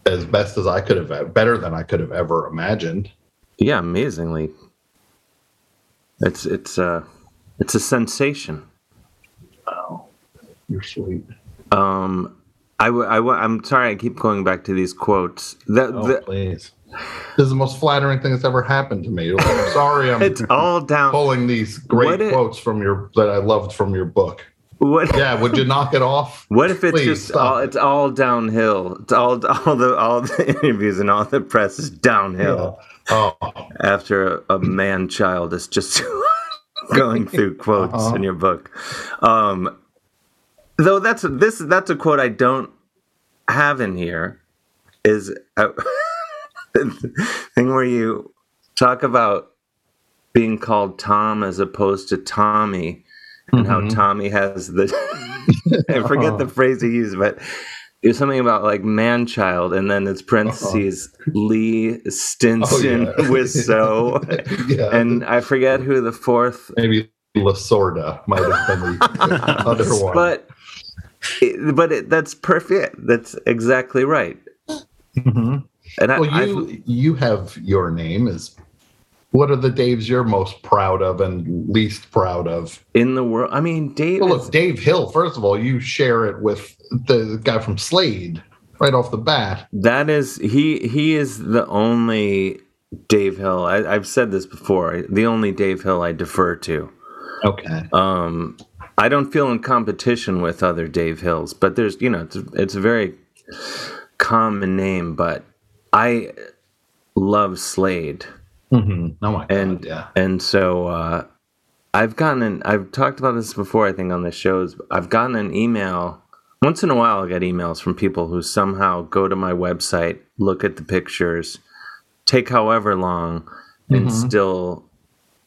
as best as I could have, better than I could have ever imagined.
Yeah, amazingly. It's it's a it's a sensation.
Oh, you're sweet.
Um, I, w- I w- I'm sorry, I keep going back to these quotes. That,
Oh,
the-
please. This is the most flattering thing that's ever happened to me. I'm sorry, I'm <laughs>
it's all down.
pulling these great
it-
quotes from your that I loved from your book.
What?
Yeah, would you knock it off? <laughs>
What if it's
Please,
just all, it's all downhill? It's all all the all the <laughs> interviews and all the press is downhill
Oh,
after a, a man child is just going through quotes
Uh-huh.
in your book. Um, though that's this that's a quote I don't have in here. Is the <laughs> thing where you talk about being called Tom as opposed to Tommy, and how
Mhm.
Tommy has the <laughs> I forget the phrase he used, but it was something about like man child, and then it's parentheses <laughs> Lee Stinson
Oh, yeah. Yeah.
and I forget who the fourth.
maybe Lasorda might have been the other one.
But it, but it, that's perfect. That's exactly right.
Mhm.
And I,
well, you you have your name is. What are the Daves you're most proud of and least proud of?
in the world. I mean, Dave.
Well, look, Dave Hill. First of all, you share it with the guy from Slade right off the bat.
That is he. He is the only Dave Hill. I, I've said this before. The only Dave Hill I defer to.
Okay.
Um, I don't feel in competition with other Dave Hills, but there's you know it's, it's a very common name. But I love Slade,
Mm-hmm. Oh my god.
and
yeah.
and so uh, I've gotten an, I've talked about this before. I think on the shows. I've gotten an email once in a while. I get emails from people who somehow go to my website, look at the pictures, take however long, and
Mhm.
still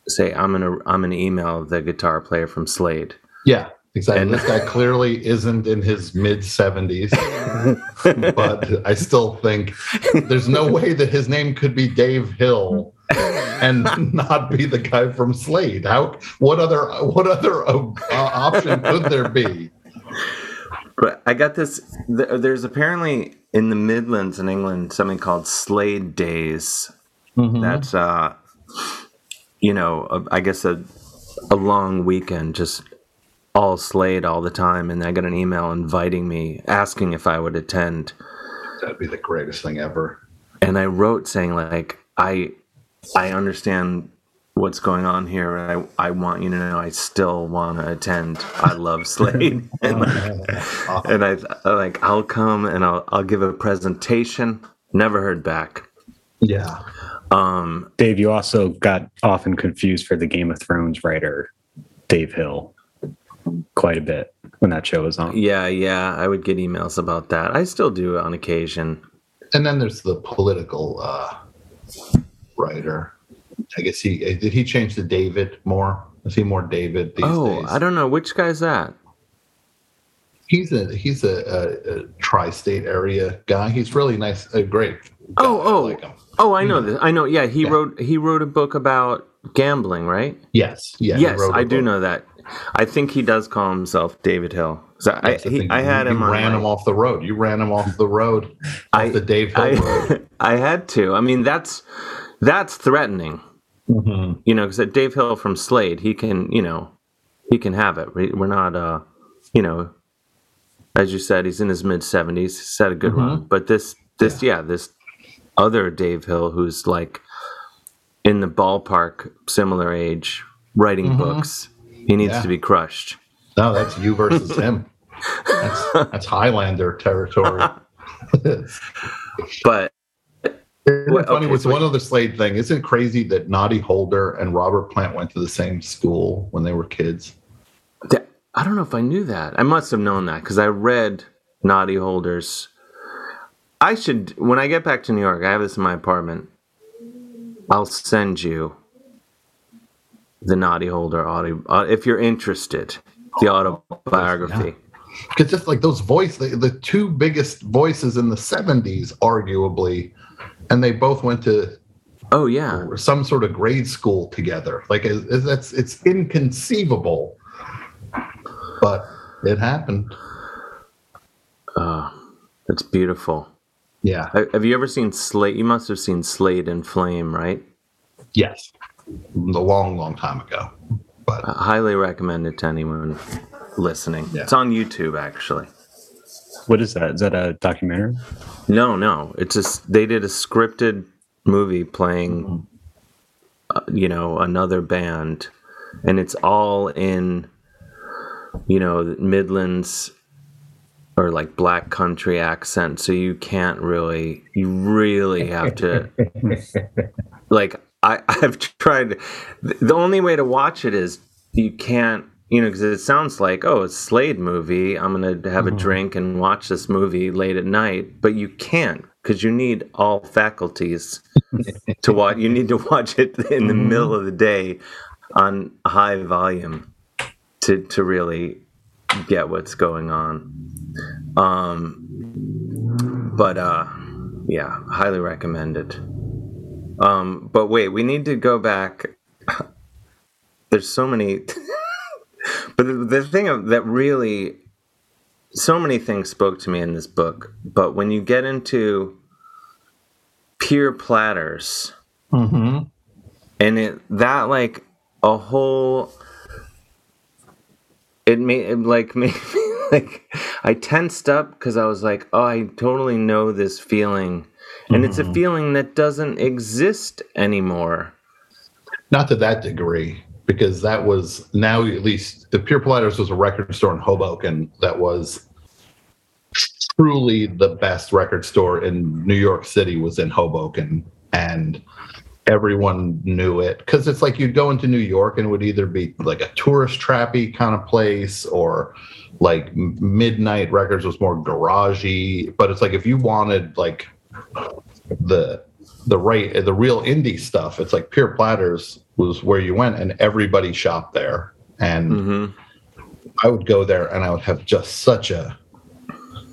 say I'm gonna I'm gonna email the guitar player from Slade.
Yeah. Exactly.
And-
this guy clearly isn't in his mid 70s, <laughs> but I still think there's no way that his name could be Dave Hill and not be the guy from Slade. How? What other? What other uh, option could there be?
But I got this. th- There's apparently in the Midlands in England something called Slade Days. That's uh, you know, a, I guess a a long weekend, just all Slade all the time. And I got an email inviting me, asking if I would attend.
That'd be the greatest thing ever.
And I wrote saying like I I understand what's going on here. and I I want you to know I still want to attend. I love Slade. and like, and I I like I'll come and I'll I'll give a presentation. Never heard back.
Yeah.
Um,
Dave, you also got often confused for the Game of Thrones writer, Dave Hill, quite a bit when that show was on.
yeah, yeah, I would get emails about that. I still do on occasion.
And then there's the political uh, writer. I guess he did he change to David more? Is he more David these
oh,
days?
I don't know which guy's that.
He's a he's a, a, a tri-state area guy. He's really nice, uh, great.
Oh, oh,
like him.
oh! I know this. I know. Yeah, he
Yeah.
wrote he wrote a book about gambling, right?
Yes, yeah. he
yes,
I a
I do know that. I think he does call himself David Hill. So I, he, I had him
ran
my-
him off the road. You ran him off the road. <laughs>
I,
the Dave Hill road.
I, <laughs> I had to. I mean, that's that's threatening.
Mhm.
You know, because Dave Hill from Slade, he can, you know, he can have it. We- We're not, uh, you know, as you said, he's in his mid seventies. He's had a good run, but this, this, yeah. this other Dave Hill, who's like in the ballpark, similar age, writing
Mhm.
books, he needs
Yeah.
to be crushed.
No, that's you versus him. That's, that's Highlander territory. <laughs>
But
Isn't it funny
okay,
with
so-
one other Slade thing? Isn't it crazy that Noddy Holder and Robert Plant went to the same school when they were kids?
Th- I don't know if I knew that. I must have known that because I read Noddy Holder's. I should when I get back to New York. I have this in my apartment. I'll send you the Noddy Holder audio uh, if you're interested. The autobiography.
Because just like those voice, the, the two biggest voices in the '70s, arguably, and they both went to
oh yeah
some sort of grade school together. Like that's it's inconceivable, but it happened.
Uh, that's beautiful.
Yeah.
Have you ever seen Slade? You must have seen Slade in Flame, right?
Yes. A long, long time ago.
But I highly recommend it to anyone listening. It's on YouTube, actually.
What is that? Is that a documentary?
No, no. It's just they did a scripted movie playing, uh, you know, another band, and it's all in, you know, Midlands or like black country accent. So you can't really, you really have to, <laughs> like, I <laughs> I've tried. The only way to watch it is you can't. You know, because it sounds like, oh, it's a Slade movie. I'm gonna have a drink and watch this movie late at night, but you can't because you need all faculties to watch. You need to watch it <laughs> in the middle of the day on high volume to to really get what's going on. Um, but uh, yeah, highly recommend it. Um, but wait, we need to go back. <laughs> There's so many, <laughs> but the, the thing of- that really, so many things spoke to me in this book. But when you get into pure platters,
Mm-hmm.
and it that like a whole it made it like <laughs> made me like i tensed up because i was like oh i totally know this feeling and it's a mm-hmm. feeling that doesn't exist anymore.
Not to that degree, because that was now at least the Pure Platters was a record store in Hoboken that was truly the best record store in New York City was in Hoboken, and everyone knew it. Because it's like you'd go into New York and it would either be like a tourist trappy kind of place or like midnight records was more garagey but it's like if you wanted like the the right the real indie stuff. It's like pure platters was where you went and everybody shopped there. And i would go there and i would have just such a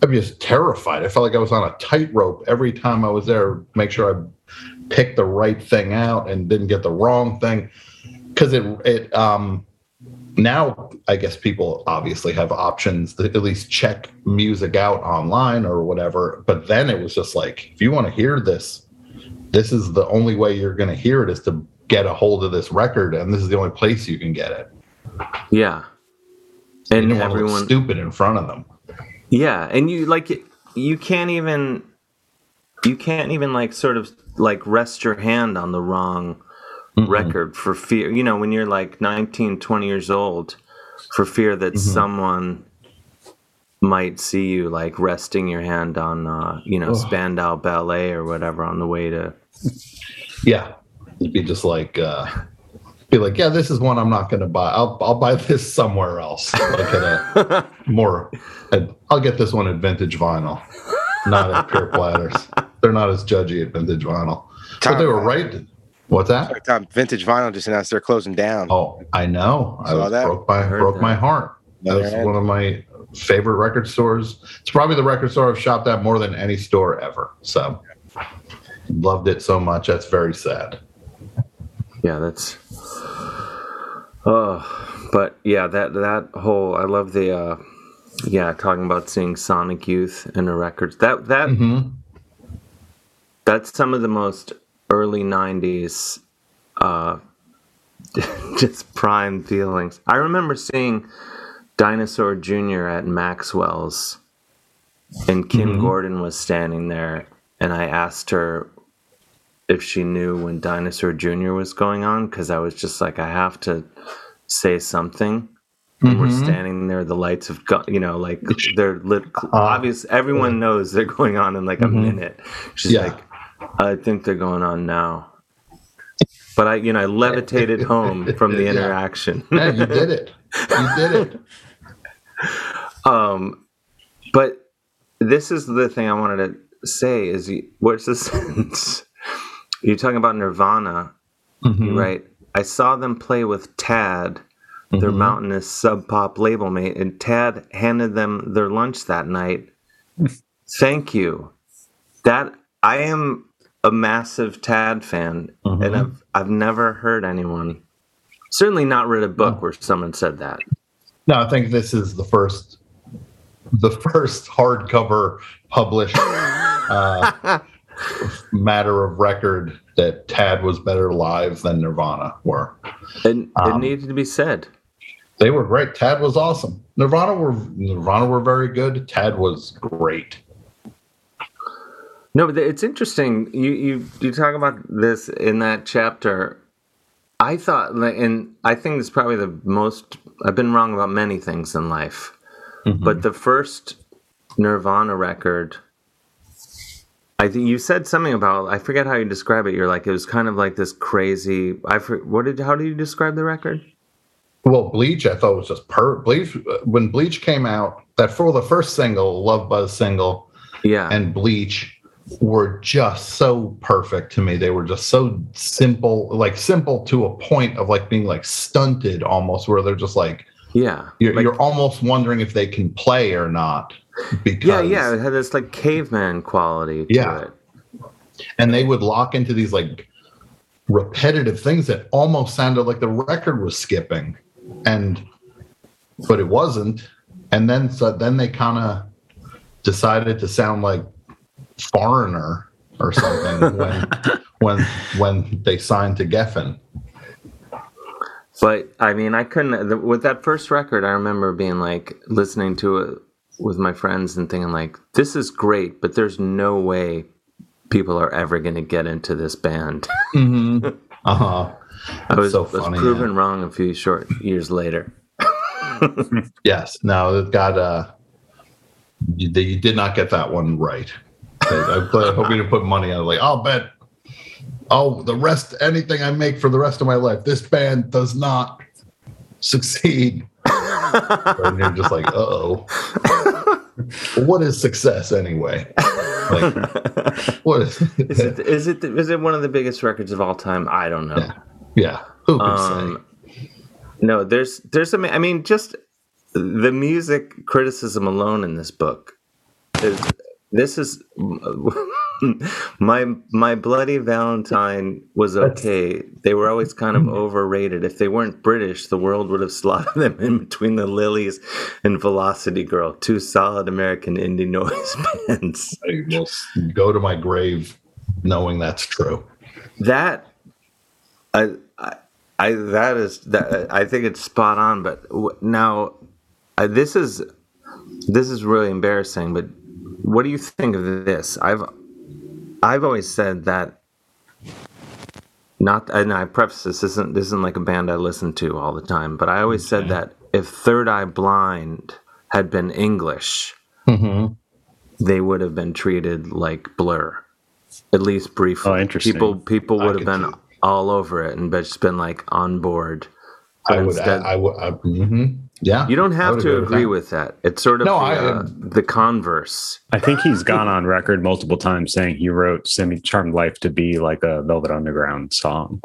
i'd be just terrified. I felt like i was on a tightrope every time i was there make sure i picked the right thing out and didn't get the wrong thing. Because it it um now i guess people obviously have options to at least check music out online or whatever but then it was just like if you want to hear this this is the only way you're going to hear it is to get a hold of this record and this is the only place you can get it.
Yeah.
And
and
you don't want to look
everyone
stupid in front of them.
Yeah and you like you can't even you can't even like sort of like rest your hand on the wrong record for fear you know when you're like 19 20 years old for fear that someone might see you like resting your hand on uh you know
Ugh.
spandau ballet or whatever on the way to
yeah. It'd be just like uh be like yeah this is one i'm not going to buy. I'll i'll buy this somewhere else. Like at a <laughs> more i'll get this one at vintage vinyl. Not at pure platters. They're not as judgy at vintage vinyl. But they were right what's that
Sorry, Tom, Vintage Vinyl just announced they're closing down.
Oh, I know. I
Saw
was
that?
broke my
Heard
broke
that.
my heart.
Another
That's
ad.
one of my favorite record stores. It's probably the record store I've shopped at more than any store ever. So loved it so much. That's very sad.
yeah that's oh but yeah that that whole i love the uh yeah talking about seeing sonic youth in the records that that that's some of the most early 90s uh <laughs> just prime feelings i remember seeing dinosaur jr at maxwell's and kim
Mhm.
gordon was standing there and i asked her if she knew when dinosaur jr was going on because i was just like i have to say something and we're standing there the lights have got you know like they're lit obvious everyone knows they're going on in like a
Mhm.
minute she's
Yeah.
like i think they're going on now but i you know i levitated home from the <laughs> interaction
Yeah, you did it. You did it. <laughs>
um, but this is the thing I wanted to say is you, what's the <laughs> sense? You're talking about Nirvana,
Mhm.
right? I saw them play with Tad, their
Mhm.
mountainous sub pop label mate, and Tad handed them their lunch that night. Thank you. That I am a massive Tad fan, and I've I've never heard anyone, certainly not read a book where someone said that.
No, I think this is the first, the <laughs> first hardcover published uh, <laughs> matter of record that Tad was better live than Nirvana were.
And it
Um,
needed to be said.
They were great. Tad was awesome. Nirvana were Nirvana were very good. Tad was great.
No, but it's interesting. You you you talk about this in that chapter. I thought, and I think it's probably the most. I've been wrong about many things in life, mm-hmm. but the first Nirvana record. I think you said something about. I forget how you describe it. You're like it was kind of like this crazy. I what did how did you describe the record?
Well, Bleach, I thought was just per Bleach. When Bleach came out, that for the first single, Love Buzz single,
yeah,
and Bleach were just so perfect to me. They were just so simple, like simple to a point of like being like stunted almost, where they're just like
Yeah,
you're, you're almost wondering if they can play or not. Because
yeah, yeah. It had this like caveman quality. To
Yeah.
it.
and they would lock into these like repetitive things that almost sounded like the record was skipping and but it wasn't and then so then they kind of decided to sound like foreigner or something <laughs> when when when they signed to Geffen.
But I mean, I couldn't. the- With that first record, I remember being like listening to it with my friends and thinking like, "This is great," but there's no way people are ever going to get into this band.
Mm-hmm. <laughs> Uh huh.
I was,
so
was
funny,
proven wrong a few short years later. <laughs>
Yes. No, it got uh you, you did not get that one right. I, I play, hoping to put money on it. Like, I'll bet oh the rest anything I make for the rest of my life, this band does not succeed. <laughs> and you're just like, uh oh. what is success anyway? Like, what is
Is it is it is it one of the biggest records of all time? I don't know.
Yeah, who can
um, No, there's there's some. I mean, just the music criticism alone in this book is this is <laughs> my my bloody Valentine was okay. They were always kind of overrated. If they weren't British, the world would have <laughs> slotted them in between the Lilys and Velocity Girl, two solid American indie <laughs> noise bands.
I will go to my grave knowing that's true.
That I, I, I that is that I think it's spot on. But now, uh, this is this is really embarrassing. But what do you think of this? I've I've always said that. Not, and I preface this isn't this isn't like a band I listen to all the time, but I always said that if Third Eye Blind had been English,
Mm-hmm.
they would have been treated like Blur, at least briefly.
Oh, interesting.
People people
I
would have
could
been all over it and just been like on board.
I would.
instead-
I, I would. I, mhm. Yeah.
you don't have
would
to
with
agree
that.
with that. It's sort of
No,
the,
I-
uh, the converse.
I think he's gone <laughs> on record multiple times saying he wrote Semi Charmed Life to be like a Velvet Underground song.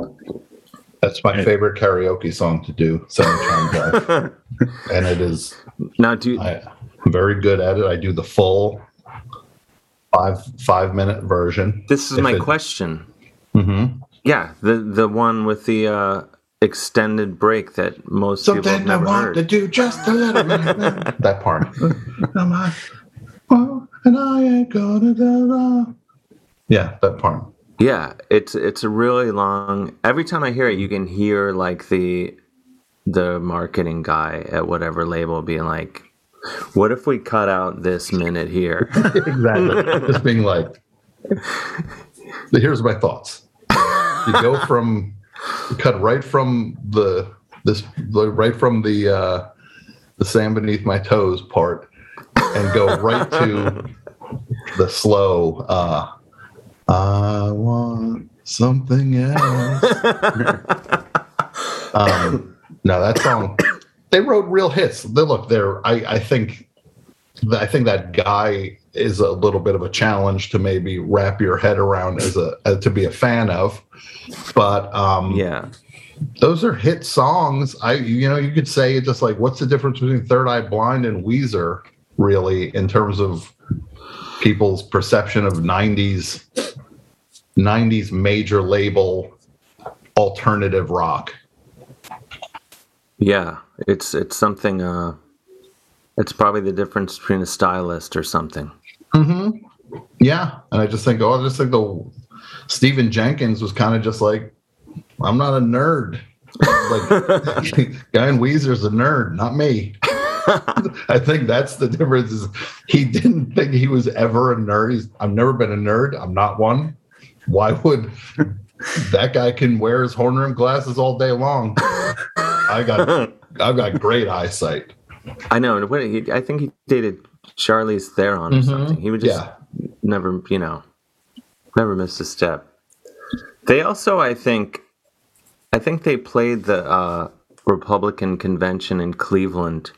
That's my favorite karaoke song to do. Semi Charmed <laughs> Life, and it is.
Now, do you,
I, I'm very good at it. I do the full five five minute version.
this is
If
my
it-
question.
Mhm.
Yeah, the the one with the uh, extended break that most people have
Something I
never
want
heard.
to do just a little bit. <laughs> that part. Am I- oh, and I ain't gonna do that. Yeah, that part.
Yeah, it's it's a really long. Every time I hear it, you can hear like the the marketing guy at whatever label being like, "What if we cut out this minute here?" <laughs>
exactly. Just being like, <laughs> here's my thoughts. You go from, you cut right from the this right from the uh, the sand beneath my toes part, and go right to <laughs> the slow. Uh, I want something else. <laughs> um, no, that song. they wrote real hits. They look, they're I, I think I think that guy is a little bit of a challenge to maybe wrap your head around as a as to be a fan of. But um
yeah,
those are hit songs. I you know, you could say it just like what's the difference between Third Eye Blind and Weezer, really, in terms of people's perception of 90s 90s major label alternative rock.
yeah. It's it's something. Uh, it's probably the difference between a stylist or something.
Mm-hmm. Yeah, and I just think, oh, I just think the Stephan Jenkins was kind of just like, I'm not a nerd. Like, <laughs> guy in Weezer's a nerd, not me. <laughs> I think that's the difference. Is he didn't think he was ever a nerd. He's, I've never been a nerd. I'm not one. Why would that guy can wear his horn rim glasses all day long? I got, <laughs> I've got great eyesight.
I know. and what he- I think he dated Charlize Theron or
Mhm.
something. He would just
Yeah.
never, you know, never missed a step. They also, I think, I think they played the uh, Republican convention in Cleveland.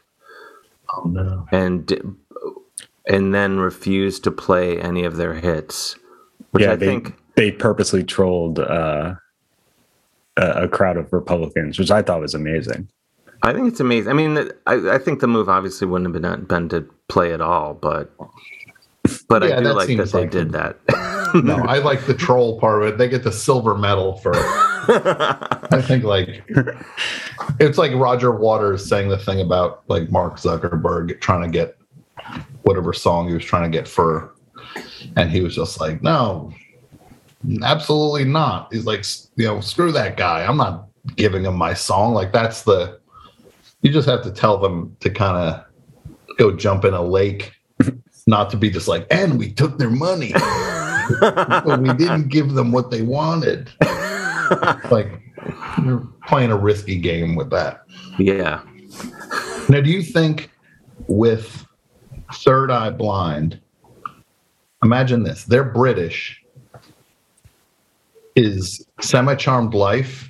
Oh no!
And and then refused to play any of their hits, which
yeah,
I
they,
think
they purposely trolled uh, a, a crowd of Republicans, which I thought was amazing.
I think it's amazing. I mean, I, I think the move obviously wouldn't have been been to play at all, but but
Yeah,
I do
that
like that they
like
did that. <laughs>
no, I like the troll part of it. They get the silver medal for. <laughs> I think like it's like Roger Waters saying the thing about like Mark Zuckerberg trying to get whatever song he was trying to get for, and he was just like, no, absolutely not. He's like, you know, screw that guy. I'm not giving him my song. Like that's the. You just have to tell them to kind of go jump in a lake, <laughs> not to be just like, and we took their money <laughs> but we didn't give them what they wanted. <laughs> like you're playing a risky game with that.
Yeah.
Now, do you think with Third Eye Blind, imagine this: they're British. Is Semi-Charmed Life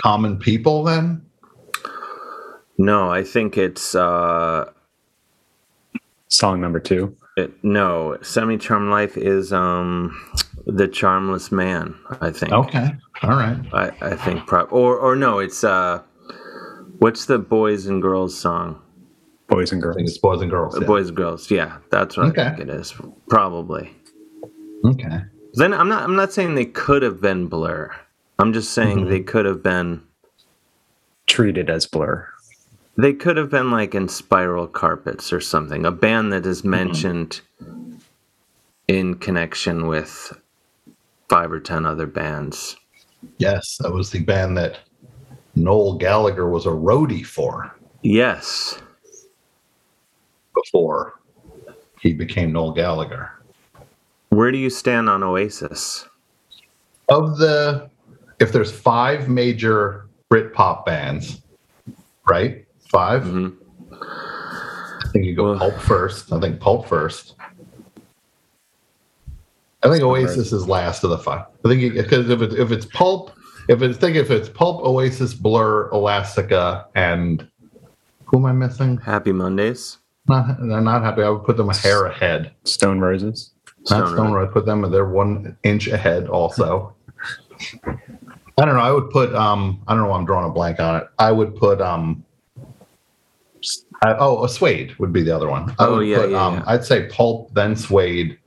common people then?
No, I think it's uh
song number two.
It, no, Semi Charm Life is um the Charmless Man. I think.
Okay, all right.
I, I think pro- or or no, it's uh, what's the boys and girls song?
Boys and girls.
I think it's Boys and Girls. yeah.
Boys and girls. Yeah, that's what
Okay.
I think it is. Probably.
Okay.
Then I'm not. I'm not saying they could have been Blur. I'm just saying
Mm-hmm.
they could have been.
Treated as Blur.
They could have been like Inspiral Carpets or something, a band that is mm-hmm. mentioned in connection with five or ten other bands.
Yes, that was the band that Noel Gallagher was a roadie for
Yes.
before he became Noel Gallagher.
Where do you stand on Oasis?
Of the, if there's five major Britpop bands, right? 5 I think you go Pulp first. I think Pulp first. I think Oasis is last of the five. I think because if it, if it's Pulp, if it's think if it's Pulp, Oasis, Blur, Elastica, and who am I missing?
Happy Mondays.
Not, they're not happy. I would put them a hair ahead.
Stone Roses.
Not
Stone
Stone Roses. I put them. They're one inch ahead. Also, I don't know. I would put. Um, I don't know. why I'm drawing a blank on it. I would put. Um, oh, a Suede would be the other one. I
Oh,
would
yeah,
put,
yeah,
um,
yeah.
I'd say Pulp, then Suede,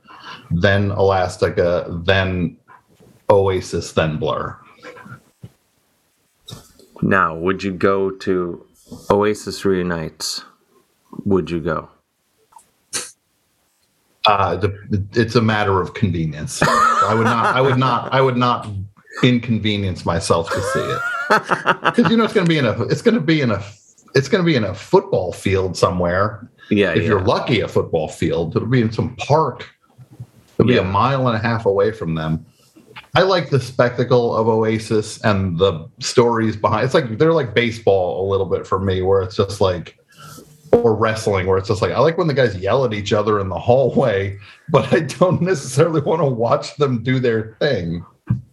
then Elastica, then Oasis, then Blur.
Now, would you go to Oasis Reunites? Would you go?
Uh, the, it's a matter of convenience. I would not. I would not. I would not inconvenience myself to see it <laughs> because you know it's going to be in a. It's going to be in a. It's going to be in a football field somewhere.
Yeah,
If
yeah.
you're lucky, a football field. It'll be in some park. It'll be a mile and a half away from them. I like the spectacle of Oasis and the stories behind. It's like they're like baseball a little bit for me, where it's just like or wrestling where it's just like I like when the guys yell at each other in the hallway, <laughs> but I don't necessarily want to watch them do their thing.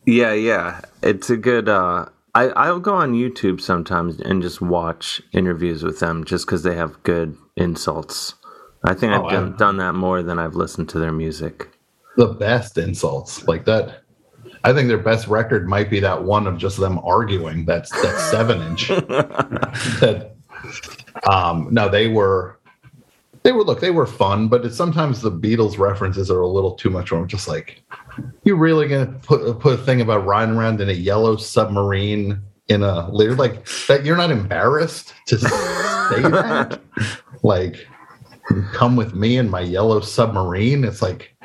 Yeah, yeah. It's a good uh I, I'll go on YouTube sometimes and just watch interviews with them just because they have good insults. I think
Oh,
I've done, done that more than I've listened to their music.
the best insults like that. I think their best record might be that one of just them arguing. That's that seven inch. <laughs> that um no, they were they were look, they were fun, but it's sometimes the Beatles references are a little too much where I'm just like, you really gonna put put a thing about riding around in a yellow submarine in a later like that you're not embarrassed to say that? <laughs> like come with me in my yellow submarine. It's like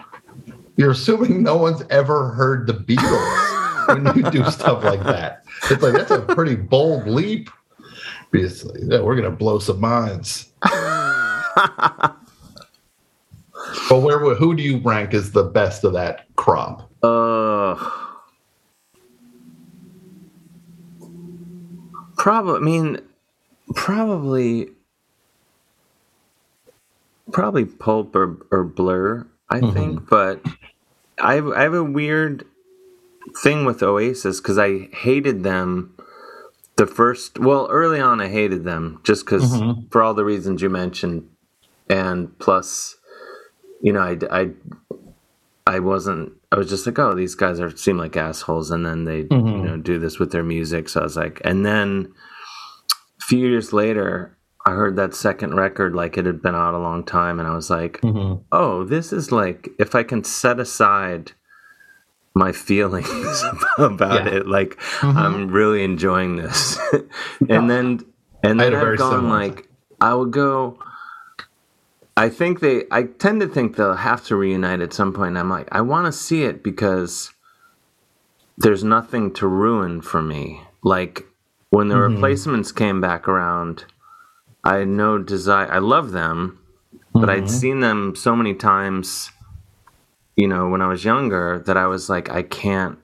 you're assuming no one's ever heard the Beatles when you do <laughs> stuff like that. It's like that's a pretty bold leap. Because yeah, we're gonna blow some minds. But where who do you rank as the best of that crop?
Uh, probably. I mean, probably, probably pulp or, or blur. I think, but I have, I have a weird thing with Oasis because I hated them the first. Well, early on, I hated them just because
Mhm.
for all the reasons you mentioned, and plus, you know, I I I wasn't. I was just like, oh, these guys are seem like assholes, and then they, you
Mhm.
know, do this with their music. So I was like, and then a few years later, I heard that second record, like it had been out a long time, and I was like, oh, this is like if I can set aside my feelings <laughs> about
Yeah.
it, like
Mhm.
I'm really enjoying this, <laughs> and then and then I've gone like I would go. I think they. I tend to think they'll have to reunite at some point. I'm like, I want to see it because there's nothing to ruin for me. Like when the
Mhm.
replacements came back around, I had no desire. I love them, but I'd
Mhm.
seen them so many times. You know, when I was younger, that I was like, I can't.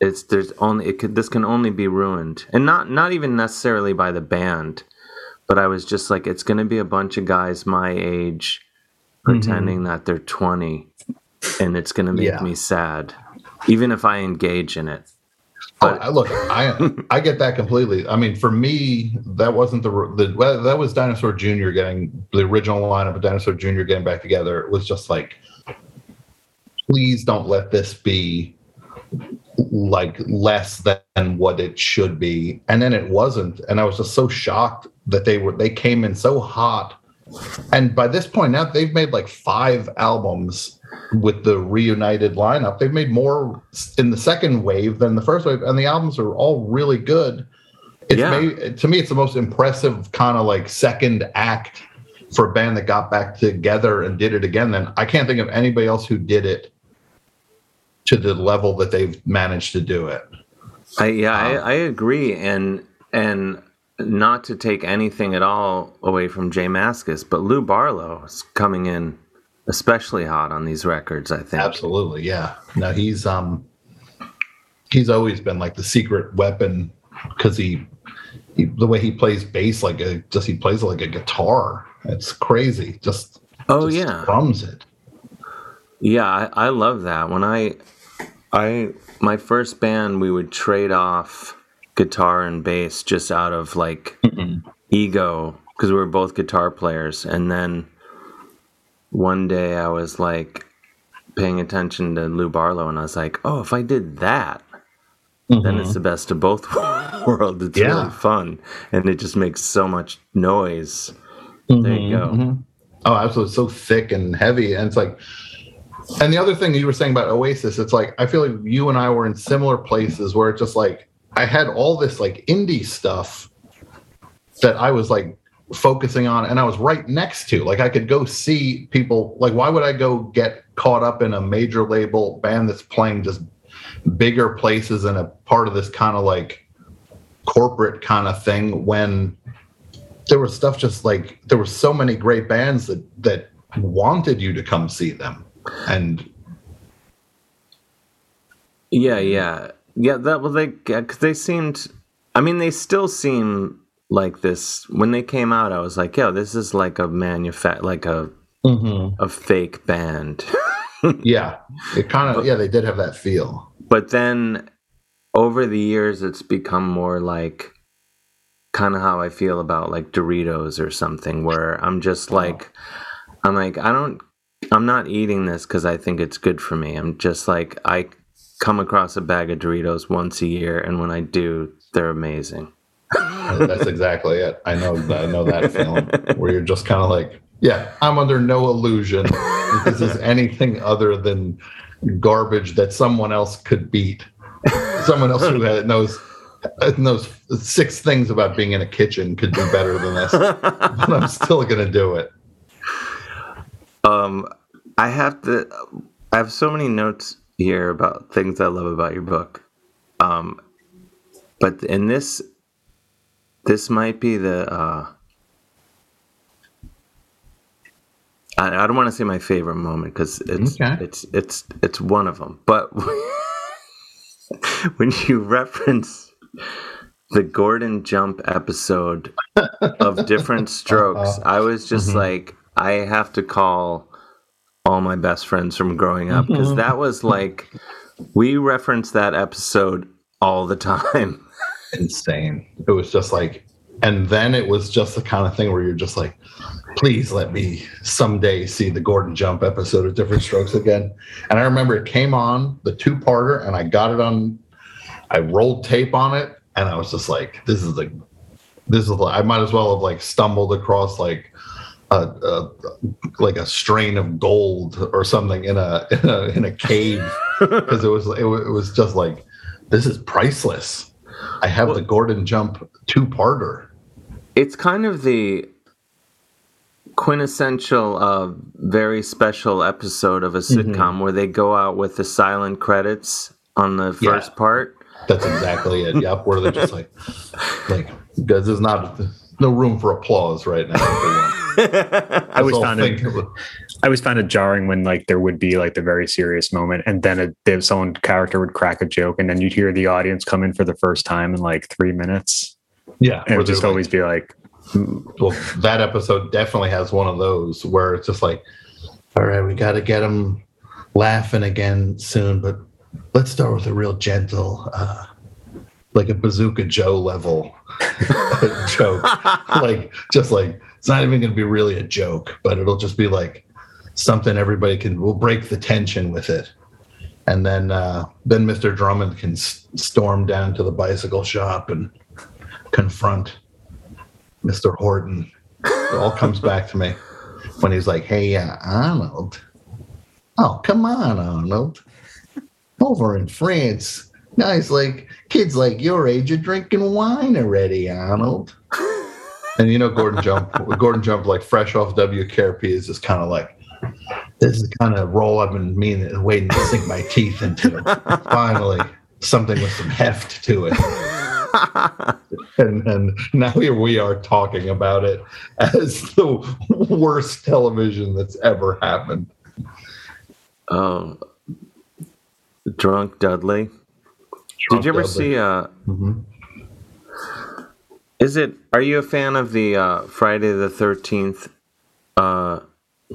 It's there's only it could this can only be ruined, and not not even necessarily by the band, but I was just like, it's going to be a bunch of guys my age mm-hmm. pretending that they're 20, and it's going to make
Yeah.
me sad, even if I engage in it.
Oh, I, look, I I get that completely. I mean, for me, that wasn't the the well, that was Dinosaur Jr. getting the original lineup of Dinosaur Jr. getting back together. It was just like, please don't let this be like less than what it should be. And then it wasn't, and I was just so shocked that they were they came in so hot. And by this point now, they've made like five albums with the reunited lineup. They've made more in the second wave than the first wave, and the albums are all really good. It's
Yeah.
made, to me, it's the most impressive kind of like second act for a band that got back together and did it again. Then I can't think of anybody else who did it to the level that they've managed to do it.
I yeah, I, um, I agree, and and not to take anything at all away from Jay Mascis, but Lou Barlow is coming in especially hot on these records. I think
Absolutely, yeah. No, he's um he's always been like the secret weapon because he, he the way he plays bass like a just he plays like a guitar. It's crazy. Just
Oh
just
yeah,
drums it.
Yeah, I, I love that. When I, I, my first band, we would trade off guitar and bass just out of like ego because we were both guitar players. And then one day I was like paying attention to Lou Barlow and I was like, oh, if I did that, then it's the best of both <laughs> worlds. It's
Yeah.
really fun and it just makes so much noise. There you go.
Mhm. Oh, absolutely. So thick and heavy. And it's like, and the other thing you were saying about Oasis, it's like, I feel like you and I were in similar places where it's just like, I had all this like indie stuff that I was like focusing on and I was right next to. Like, I could go see people. Like, why would I go get caught up in a major label band that's playing just bigger places and a part of this kind of like corporate kind of thing when there was stuff just like there were so many great bands that that wanted you to come see them and
Yeah, yeah, yeah. That well, they because they seemed. I mean, they still seem like this. When they came out, I was like, "Yo, this is like a manufa- like a mm-hmm. a fake band." <laughs>
yeah it kind of yeah they did have that feel
But then, over the years it's become more like kind of how I feel about like Doritos or something where I'm just like I'm like I don't I'm not eating this cuz I think it's good for me. I'm just like I come across a bag of Doritos once a year and when I do they're amazing. <laughs>
That's exactly it. I know I know that feeling where you're just kind of like, yeah, I'm under no illusion this is anything other than garbage that someone else could beat. Someone else who knows knows six things about being in a kitchen could do better than this. but I'm still going to do it.
Um I have to I have so many notes here about things I love about your book. Um but in this this might be the uh I, I don't want to say my favorite moment because it's
Okay.
it's it's it's one of them. But <laughs> when you reference the Gordon Jump episode of Diff'rent <laughs> Strokes, I was just
Mhm.
like, I have to call all my best friends from growing up because
Mhm.
that was like we referenced that episode all the time. <laughs>
Insane. It was just like, and then it was just the kind of thing where you're just like, please let me someday see the Gordon Jump episode of Diff'rent Strokes again. And I remember it came on the two parter, and I got it on. I rolled tape on it, and I was just like, this is like, this is. The. I might as well have like stumbled across like. A, a, like a strain of gold or something in a <laughs> in a, in a cave <laughs> because it was it, wa- it was just like this is priceless. I have the Gordon Jump two parter.
It's kind of the quintessential uh, very special episode of a
Mm-hmm.
sitcom where they go out with the silent credits on the
Yeah.
first part.
That's exactly it. Yep, where they're just like, <laughs> like, because there's not no room for applause right now.
I always found it. I always found it jarring when like there would be like the very serious moment, and then a, someone character would crack a joke, and then you'd hear the audience come in for the first time in like three minutes.
Yeah,
and it would just
like-
always be like,
Well, that episode definitely has one of those where it's just like, all right, we got to get them laughing again soon, but let's start with a real gentle, uh, like a Bazooka Joe level <laughs> joke. <laughs> like, just like, it's not even going to be really a joke, but it'll just be like something everybody can, we'll break the tension with it. And then, uh, then Mr. Drummond can s- storm down to the bicycle shop and confront Mr. Horton. It all comes <laughs> back to me when he's like, "Hey, uh, Arnold. Oh, come on, Arnold. Over in France, guys like kids like your age are drinking wine already, Arnold." <laughs> And you know, Gordon Jump, Gordon Jump, like fresh off WKRP, is just kind of like, "This is the kind of role I've been meaning, waiting to sink my teeth into." Finally, something with some heft to it <laughs> and and now here we are talking about it as the worst television that's ever happened.
Oh, Drunk Dudley. Did you ever
Dudley.
see? Uh,
Mhm.
Is it? Are you a fan of the uh, Friday the Thirteenth uh,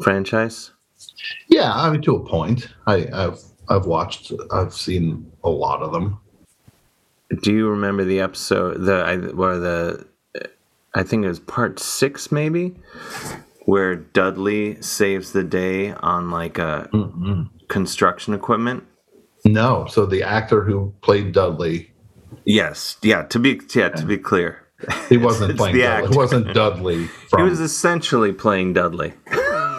franchise?
Yeah, I mean to a point. I, I've I've watched, I've seen a lot of them.
Do you remember the episode? The I, where the I think it was part six, maybe, where Dudley saves the day on like a construction equipment.
No, so the actor who played Dudley,
Yes, yeah. To be yeah, to be clear,
he wasn't playing Dudley. It wasn't Dudley
he was essentially playing Dudley,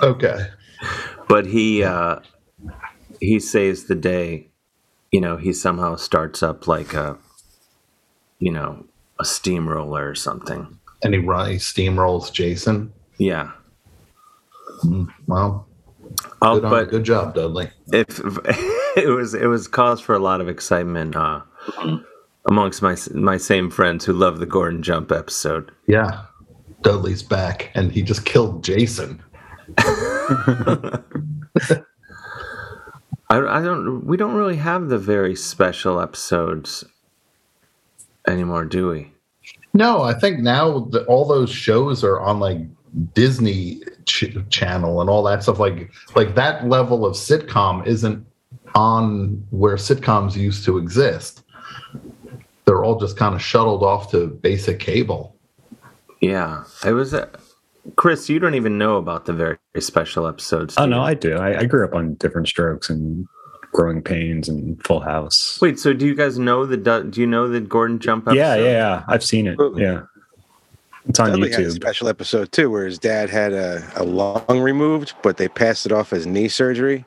okay,
but he uh, he saves the day. You know, he somehow starts up like a, you know, a steamroller or something.
and he run he steamrolls Jason.
Yeah.
Well,
Oh,
good, on- good job, Dudley.
if <laughs> it was it was cause for a lot of excitement uh, amongst my my same friends who love the Gordon Jump episode.
Yeah, Dudley's back, and he just killed Jason. <laughs>
I, I don't. We don't really have the very special episodes anymore, do we?
No, I think now the, all those shows are on like Disney ch- Channel and all that stuff. Like like that level of sitcom isn't on where sitcoms used to exist. They're all just kind of shuttled off to basic cable.
Yeah, it was. Uh, Chris, you don't even know about the very special episodes.
Oh no,
you?
I do. I, I grew up on Diff'rent Strokes and growing pains and Full House.
Wait, so do you guys know the? Do you know the Gordon Jump episode?
Yeah, yeah, yeah. I've seen it. Yeah, it's on
Dudley had a
YouTube.
special episode too, where his dad had a, a lung removed, but they passed it off as knee surgery.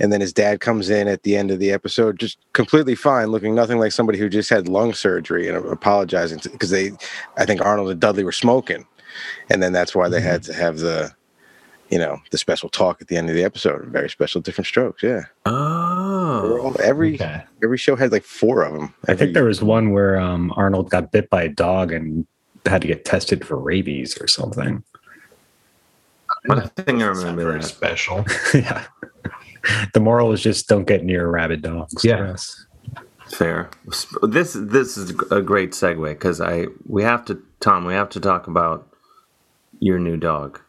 And then his dad comes in at the end of the episode, just completely fine, looking nothing like somebody who just had lung surgery and apologizing because they, I think Arnold and Dudley were smoking, and then that's why they had to have the, you know, the special talk at the end of the episode. Very special, Diff'rent Strokes. Yeah.
Oh.
Every every show had like four of them.
I think there was one where um, Arnold got bit by a dog and had to get tested for rabies or something.
I think I remember
very
that.
special. <laughs> <laughs>
yeah. <laughs> The moral is just don't get near rabid dogs.
Yeah.
Fair. This this is a great segue because I we have to Tom we have to talk about your new dog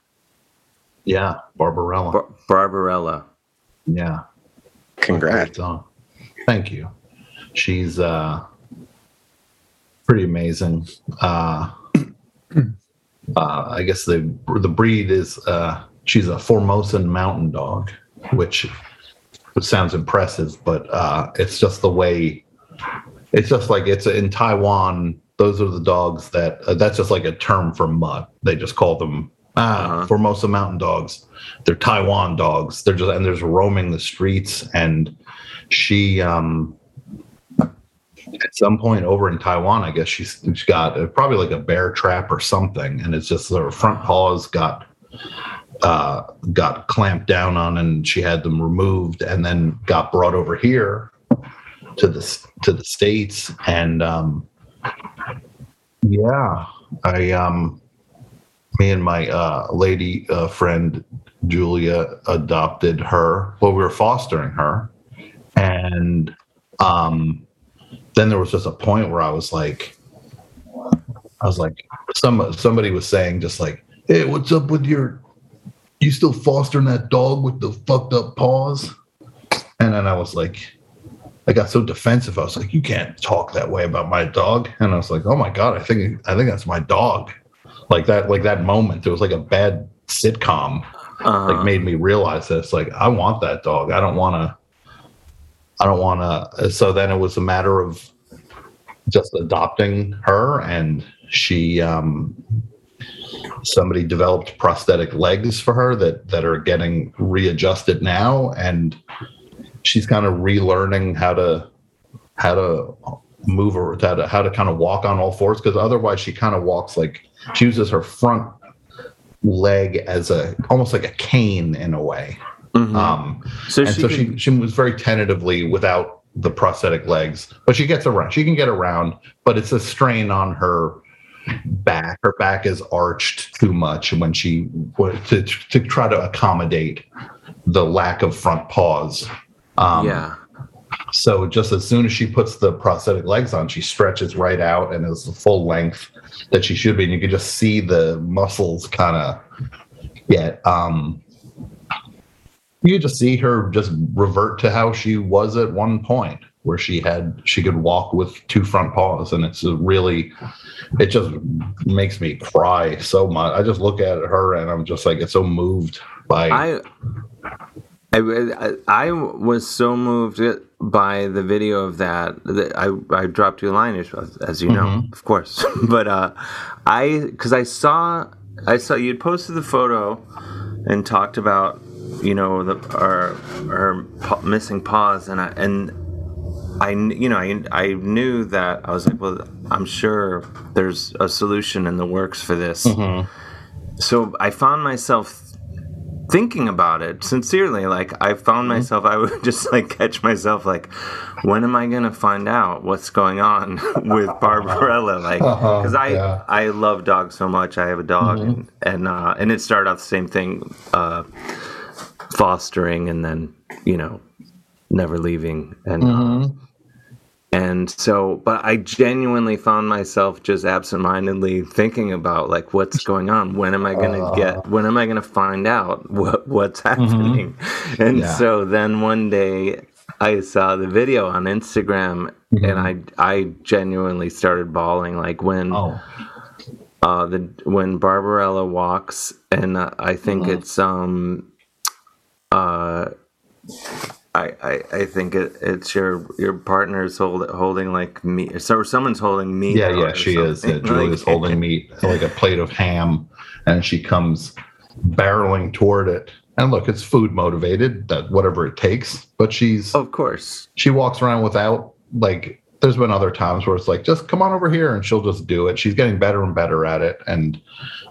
Yeah, Barbarella.
Bar- Barbarella.
Yeah.
Congrats.
Great dog. Thank you. She's uh pretty amazing. Uh <clears throat> uh I guess the the breed is uh she's a Formosan mountain dog, which sounds impressive, but uh it's just the way it's just like it's in Taiwan those are the dogs that uh, that's just like a term for mutt. They just call them ah, Formosa mountain dogs. They're Taiwan dogs. They're just and there's roaming the streets and she um at some point over in Taiwan, I guess she's, she's got uh, probably like a bear trap or something, and it's just her front paws got uh, got clamped down on, and she had them removed, and then got brought over here to the to the states, and um, yeah, I um, me and my uh, lady uh, friend Julia adopted her. Well, we were fostering her, and um, then there was just a point where I was like, I was like, some somebody was saying just like, hey, what's up with your, you still fostering that dog with the fucked up paws? And then I was like, I got so defensive. I was like, you can't talk that way about my dog. And I was like, oh my god, I think I think that's my dog. Like that, like that moment, it was like a bad sitcom.
Uh-huh.
Like made me realize this. Like I want that dog. I don't want to. I don't want to. So then it was a matter of just adopting her, and she, um, somebody developed prosthetic legs for her that that are getting readjusted now, and she's kind of relearning how to how to move her, how to how to kind of walk on all fours, because otherwise she kind of walks like she uses her front leg as a almost like a cane in a way. Um,
So
and
she
so
could-
she she moves very tentatively without the prosthetic legs, but she gets around. She can get around, but it's a strain on her back. Her back is arched too much when she to to try to accommodate the lack of front paws. Um,
yeah.
So just as soon as she puts the prosthetic legs on, she stretches right out and is the full length that she should be. And you can just see the muscles kind of get um you just see her just revert to how she was at one point where she had she could walk with two front paws. And it's a really it just makes me cry so much. I just look at her and i'm just like it's so moved by
I, I I was so moved by the video of that that I I dropped you a line as, as you know
Mhm.
of course. <laughs> But uh I because I saw I saw you'd posted the photo and talked about you know the our our missing paws. And I and I you know I I knew that I was like well I'm sure there's a solution in the works for this. So I found myself thinking about it sincerely like i found myself i would <laughs> just like catch myself like when am i gonna find out what's going on <laughs> with barbarella? Like
Uh-huh,
because i
yeah.
i love dogs so much. I have a dog
Mhm.
and and, uh, and it started out the same thing uh, fostering and then you know never leaving and
Mhm.
and so, but I genuinely found myself just absentmindedly thinking about like what's going on. When am I going to
Uh.
get? When am I going to find out <laughs> what what's happening? And
Yeah.
so then one day, I saw the video on Instagram
Mm-hmm.
and I I genuinely started bawling like when
Oh.
uh the when Barbarella walks and uh, I think
Mm-hmm.
it's um uh I, I, I think it, it's your your partner's hold, holding like meat. So someone's holding meat.
Yeah, yeah, she is. Yeah. Julia's
Like-
holding meat, like a plate of ham, and she comes barreling toward it. And look, it's food motivated, that whatever it takes. But she's
of course
she walks around without like. There's been other times where it's like, just come on over here, and she'll just do it. She's getting better and better at it, and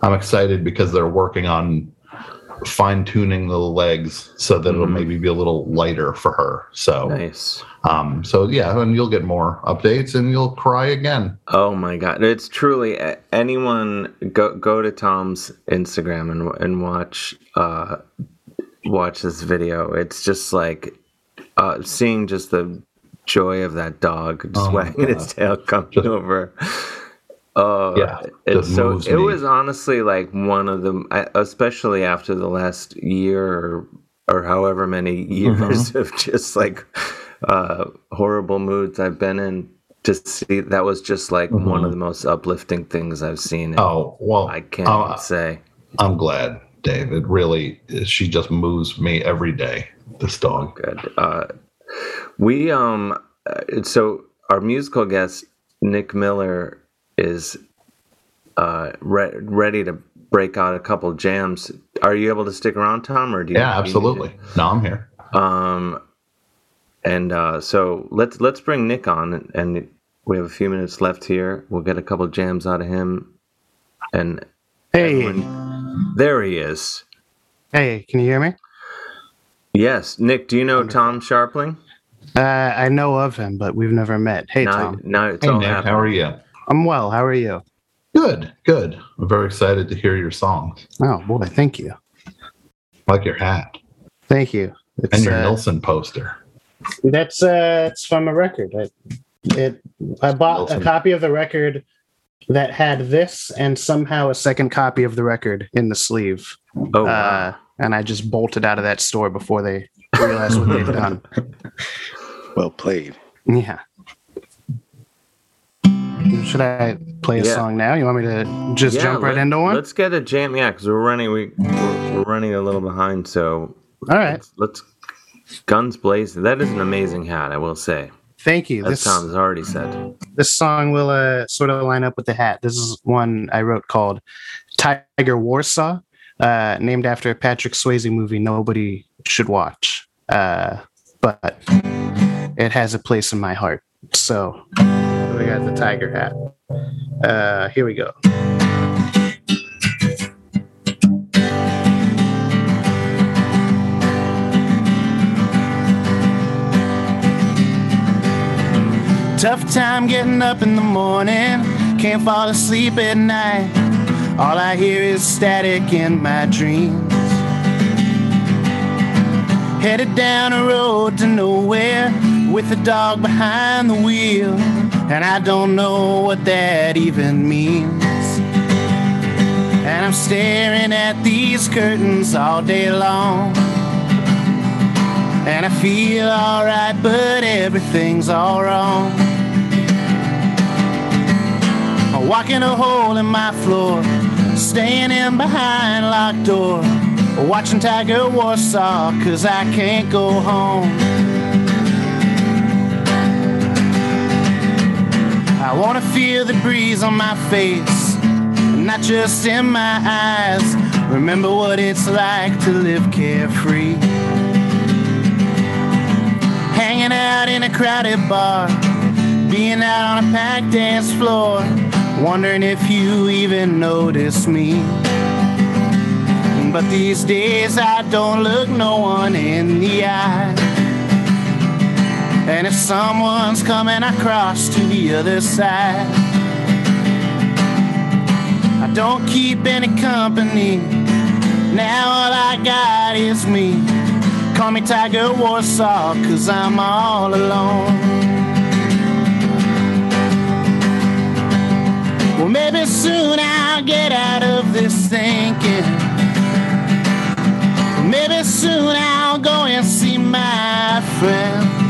I'm excited because they're working on fine tuning the legs so that it'll maybe be a little lighter for her. So
nice.
Um, so yeah, and you'll get more updates, and you'll cry again.
Oh my god! It's truly anyone go go to Tom's Instagram and and watch uh watch this video. It's just like uh seeing just the joy of that dog just
Oh
wagging its tail coming over. Oh,
Yeah,
it's so. It
me.
was honestly like one of the, especially after the last year or, or however many years
Mm-hmm.
of just like uh horrible moods I've been in. To see that was just like one of the most uplifting things I've seen.
Mm-hmm. Oh well,
I can't
uh,
say.
I'm glad, Dave. It really, she just moves me every day. This dog.
Good. Uh, we um, uh, so our musical guest Nick Miller is uh re- ready to break out a couple jams. Are you able to stick around, Tom, or do you?
Yeah,
do you need
absolutely. No, I'm here.
Um, and uh, so let's let's bring Nick on, and, and we have a few minutes left here. We'll get a couple jams out of him, and
Hey,
everyone- there he is.
hey, can you hear me?
Yes, Nick. Do you know Tom Scharpling?
Uh, I know of him, but we've never met. Hey,
now,
Tom.
now it's
Hey
all
Nick,
happening.
how are you?
I'm well. How are you?
Good, good. I'm very excited to hear your songs.
Oh boy, thank you,
I like your hat
thank you. It's,
and your
uh,
Nilsson poster.
That's uh, it's from a record. I, it. I bought
Wilson.
a copy of the record that had this, and somehow a second copy of the record in the sleeve.
Oh, wow.
uh, and I just bolted out of that store before they realized what they'd <laughs> done.
Well played.
Yeah. Should I play a
Yeah.
song now? You want me to just
Yeah,
jump right
let-
into one?
Let's get a jam. Yeah, because we're running. We we're, we're running a little behind. So
All right.
let's, let's guns blazing. That is an amazing hat. I will say.
Thank you.
As
This
Tom's already said.
this song will uh, sort of line up with the hat. This is one I wrote called Tiger Warsaw, uh, named after a Patrick Swayze movie nobody should watch. Uh, but it has a place in my heart. So we got the tiger hat. Uh, here we go. Tough time getting up in the morning, can't fall asleep at night. All I hear is static in my dreams. Headed down a road to nowhere with a dog behind the wheel, and I don't know what that even means. And I'm staring at these curtains all day long. And I feel alright, but everything's all wrong. I'm walking a hole in my floor, staying in behind locked door, watching Tiger Warsaw, cause I can't go home. I wanna feel the breeze on my face, not just in my eyes. Remember what it's like to live carefree. Hanging out in a crowded bar, being out on a packed dance floor, wondering if you even notice me. But these days I don't look no one in the eye. And if someone's coming across to the other side, I don't keep any company. Now all I got is me. Call me Tiger Warsaw, cause I'm all alone. Well, maybe soon I'll get out of this thinking. Maybe soon I'll go and see my friends.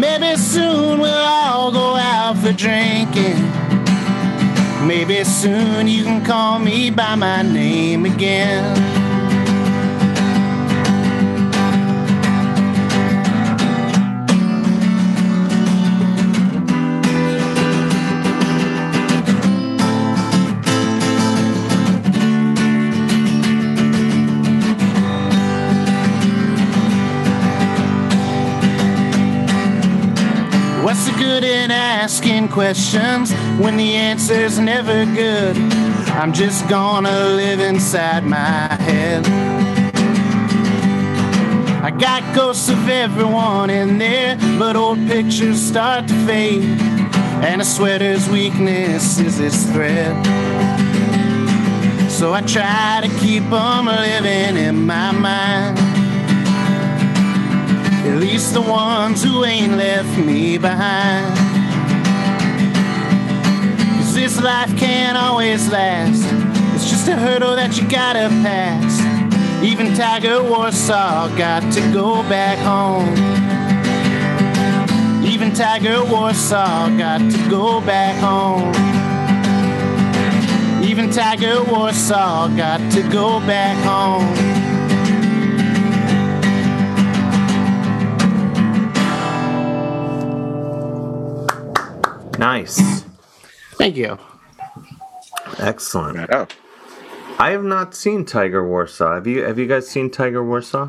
Maybe soon we'll all go out for drinking. Maybe soon you can call me by my name again. Good in asking questions when the answer's never good? I'm just gonna live inside my head. I got ghosts of everyone in there, but old pictures start to fade. And a sweater's weakness is its thread. So I try to keep keep 'em living in my mind. At least the ones who ain't left me behind. Cause this life can't always last. It's just a hurdle that you gotta pass. Even Tiger Warsaw got to go back home. Even Tiger Warsaw got to go back home. Even Tiger Warsaw got to go back home.
Nice.
Thank you.
Excellent.
Oh.
I have not seen Tiger Warsaw. Have you? Have you guys seen Tiger Warsaw?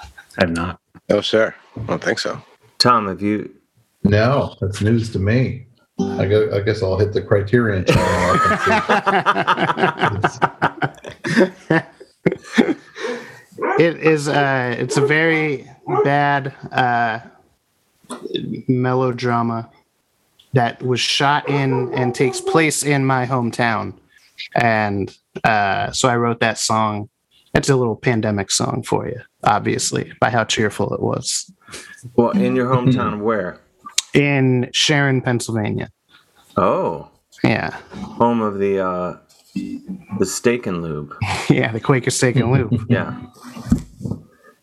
I have not.
No, sir. I don't think so.
Tom, have you?
No, that's news to me. I, go, I guess I'll hit the Criterion channel. <laughs>
It is uh it's a very bad uh melodrama that was shot in and takes place in my hometown. And uh so I wrote that song. It's a little pandemic song for you, obviously, by how cheerful it was.
Well, in your hometown, where?
In Sharon, Pennsylvania.
Oh,
Yeah.
home of the uh, the steak and lube. <laughs>
Yeah, the Quaker Steak and Lube. <laughs>
Yeah.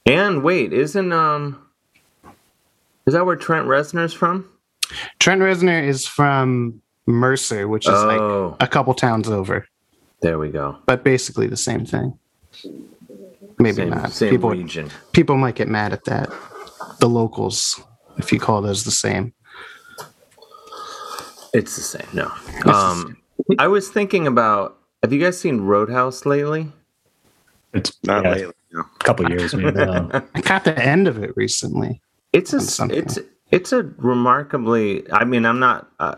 And wait, isn't um, is that where Trent Reznor's from?
Trent Reznor is from Mercer, which is
Oh.
like a couple towns over,
There we go.
but basically the same thing. Maybe
Same-
not.
same
people,
region.
people might get mad at that. The locals, if you call those the same.
It's the same. No. Um, I was thinking about. Have you guys seen Roadhouse lately?
It's
Not
yeah,
lately. No.
a couple years maybe. <laughs>
I caught the end of it recently.
It's a
on something.
it's it's a remarkably. I mean, I'm not. Uh,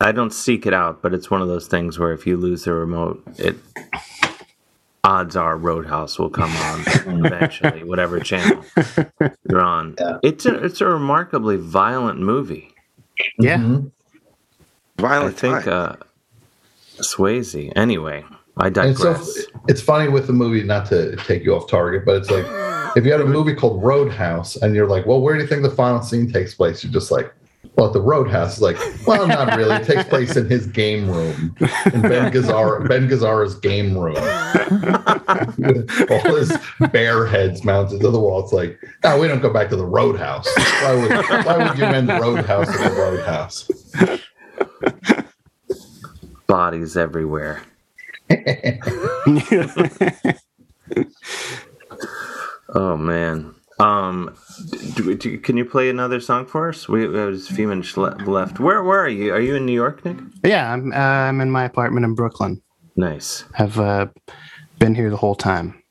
I don't seek it out, but it's one of those things where if you lose the remote, it odds are Roadhouse will come on <laughs> eventually, whatever channel you're on. It's a it's a remarkably violent movie.
Yeah.
Mhm.
I
Violent
think
time.
uh, Swayze. Anyway, I
And so
digress.
it's funny with the movie, not to take you off target, but it's like if you had a movie called Roadhouse and you're like, well, where do you think the final scene takes place? You're just like, well, at the Roadhouse. Like, well, not really. It takes place in his game room, in Ben Gazzara, Ben Gazzara's game room. All his bear heads mounted to the wall. It's like, no, we don't go back to the Roadhouse. Why would, why would you mend the Roadhouse at the Roadhouse?
Bodies everywhere. <laughs> Oh man. Um, do, do, can you play another song for us? We, we have a few minutes le- left. Where where are you? Are you in New York, Nick?
Yeah, I'm, uh, I'm in my apartment in Brooklyn.
Nice.
I've uh, been here the whole time.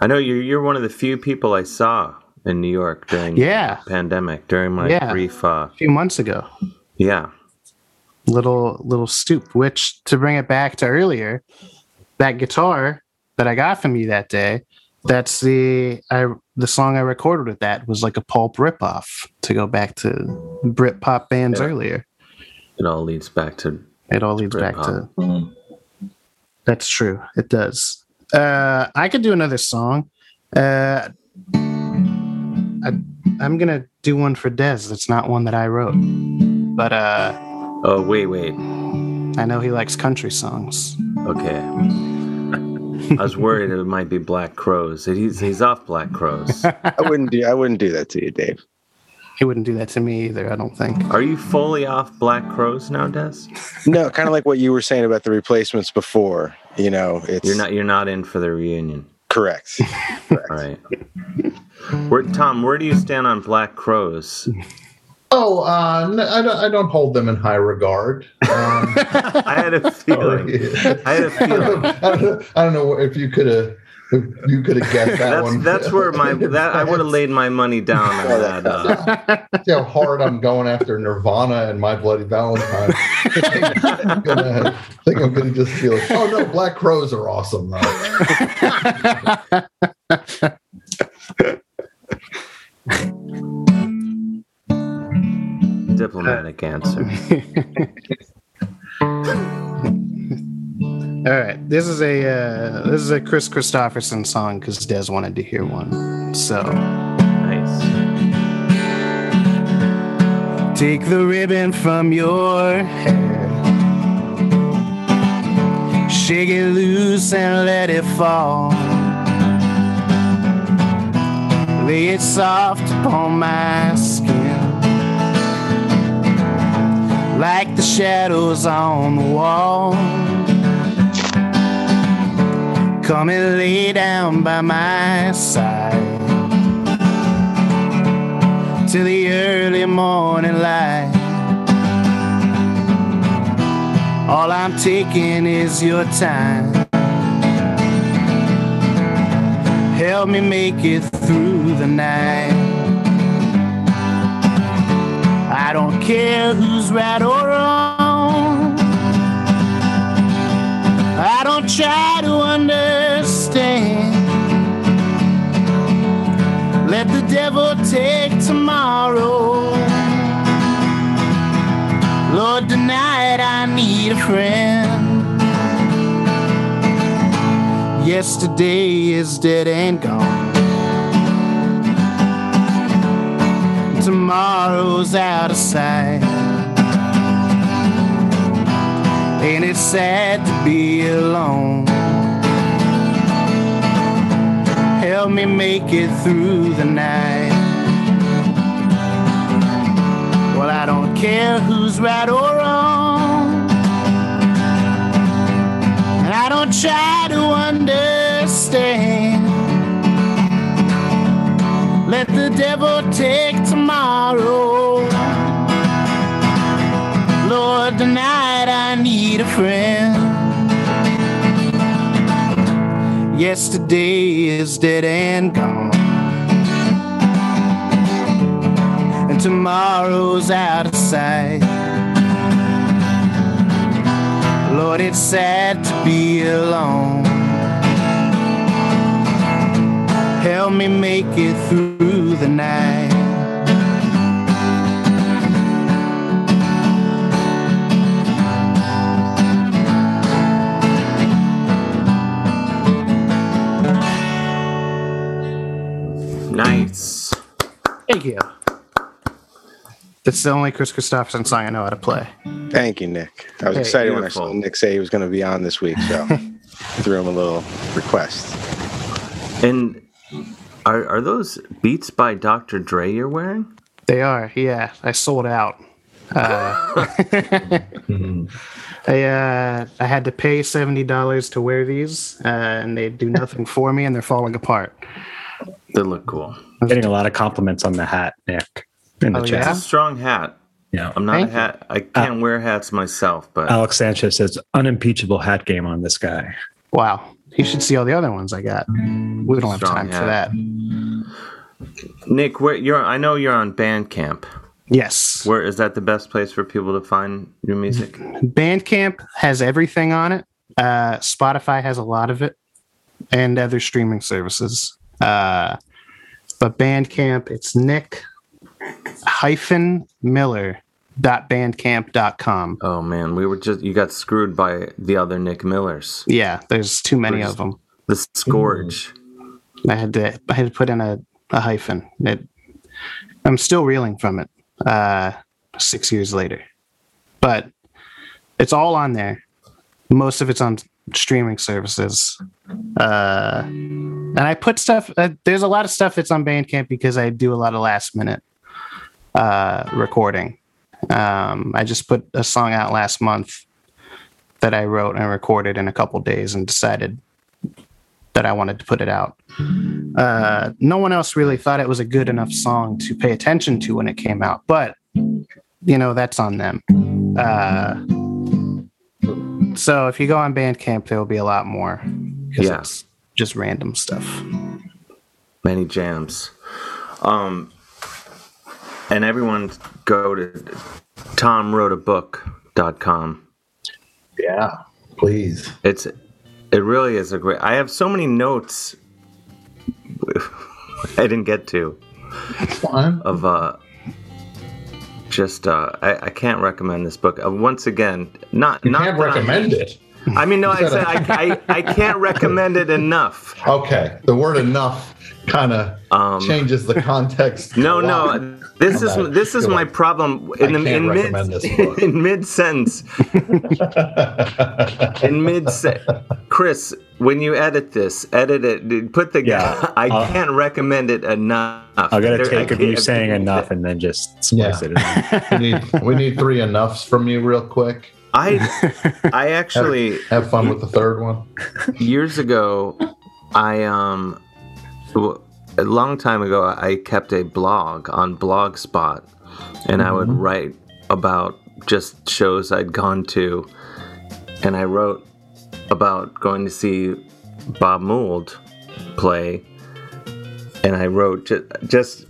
I know you're you're one of the few people I saw in New York during
Yeah.
the pandemic during my
Yeah.
brief. Uh,
A few months ago.
yeah.
Little little stoop which to bring it back to earlier that guitar that i got from you that day that's the i the song i recorded with that was like a pulp ripoff to go back to brit pop bands
Yeah.
earlier.
It all leads back to
it all leads back
Britpop.
to that's true. It does. Uh i could do another song. Uh I, i'm gonna do one for Dez that's not one that i wrote. But uh
Oh wait wait.
i know he likes country songs
Okay. I was worried it might be Black Crowes. He's he's off Black Crowes. <laughs>
I wouldn't do. I wouldn't do that to you, Dave.
he wouldn't do that to me either. I don't think.
Are you fully off Black Crowes now, Dez?
No, kind of like what you were saying about the replacements before. You know, it's
You're not you're not in for the reunion.
correct. <laughs>
All right. Where, Tom, where do you stand on Black Crows?
Oh, uh, n- I, don't, I don't hold them in high regard. Um, <laughs>
I had a feeling. I had a <laughs> feeling.
I don't know, I don't know if you could have you could have guessed that
That's
one.
that's where my <laughs> that I would have laid my money down on that. Uh,
See how hard I'm going after Nirvana and My Bloody Valentine. I'm gonna, I think I'm gonna just feel like, oh no, Black Crowes are awesome
diplomatic answer. <laughs>
All right, this is a uh, this is a Kris Kristofferson song because Dez wanted to hear one. So
nice.
Take the ribbon from your hair, shake it loose and let it fall. Lay it soft upon my like the shadows on the wall. Come and lay down by my side till the early morning light. All I'm taking is your time. Help me make it through the night. Don't care who's right or wrong. I don't try to understand. Let the devil take tomorrow. Lord, tonight I need a friend. Yesterday is dead and gone. Tomorrow's out of sight. Ain't it sad to be alone? Help me make it through the night. Well, I don't care who's right or wrong. And I don't try to understand. Let the devil take tomorrow. Lord, tonight I need a friend. Yesterday is dead and gone. And tomorrow's out of sight. Lord, it's sad to be alone. Help me make it through the night.
Nice.
Thank you. That's the only Kris Kristofferson song I know how to play.
Thank you, Nick. I was
Hey,
excited
beautiful.
when I saw Nick say he was going to be on this week, so <laughs> threw him a little request.
And are are those Beats by Dr. Dre you're wearing?
They are, yeah. I sold out. Uh, <laughs> I uh, I had to pay seventy dollars to wear these, uh, and they do nothing for me, and they're falling apart.
They look cool.
I'm getting a lot of compliments on the hat, Nick. In the
Oh,
chat.
It's a strong hat.
Yeah.
I'm not
Thank
a hat. I can't wear hats myself, but
Alex Sanchez says unimpeachable hat game on this guy.
Wow, you should see all the other ones I got. We don't have
Strong
time for that.
Nick, where you're I know you're on Bandcamp.
Yes,
Where is that the best place for people to find your music?
Bandcamp has everything on it. Uh, Spotify has a lot of it, and other streaming services. Uh, but Bandcamp, it's Nick hyphen Miller dot bandcamp dot com.
Oh man, we were just you got screwed by the other Nick Millers.
Yeah, there's too many
We're
of them.
The scourge.
I had to I had to put in a, a hyphen. It, I'm still reeling from it. Uh, six years later, but it's all on there. Most of it's on streaming services. Uh, and I put stuff. Uh, there's a lot of stuff that's on Bandcamp because I do a lot of last minute uh, recording. Um, I just put a song out last month that I wrote and recorded in a couple days and decided that I wanted to put it out. Uh, no one else really thought it was a good enough song to pay attention to when it came out, but you know that's on them. Uh, so if you go on Bandcamp, there will be a lot more. 'cause
Yeah.
it's just random stuff.
many jams. Um, and everyone go to tomwroteabook.com.
Yeah, please.
It's it really is a great. I have so many notes <laughs> I didn't get to
Fine.
of uh just uh I, I can't recommend this book. Uh, once again, not
You
not
can't
that I'm-
recommend it.
I mean, no, I said
said
I, I, I can't <laughs> recommend it enough.
Okay, the word enough kind of um, changes the context.
No, no. This is
Okay,
this is
go
my
on.
problem in the
can't
in mid
recommend this book. <laughs>
in mid sentence. <laughs> in mid se- Chris, when you edit this, edit it. Put the
Yeah, <laughs>
I
I'll-
can't recommend it enough.
I'm gonna take
I
of you saying enough and then just splice it. in.
we need we need three enoughs from you real quick.
I I actually
have fun with the third one.
years ago, I um, w- a long time ago, I kept a blog on Blogspot, and I would mm-hmm. write about just shows I'd gone to, and I wrote about going to see Bob Mould play, and I wrote just, just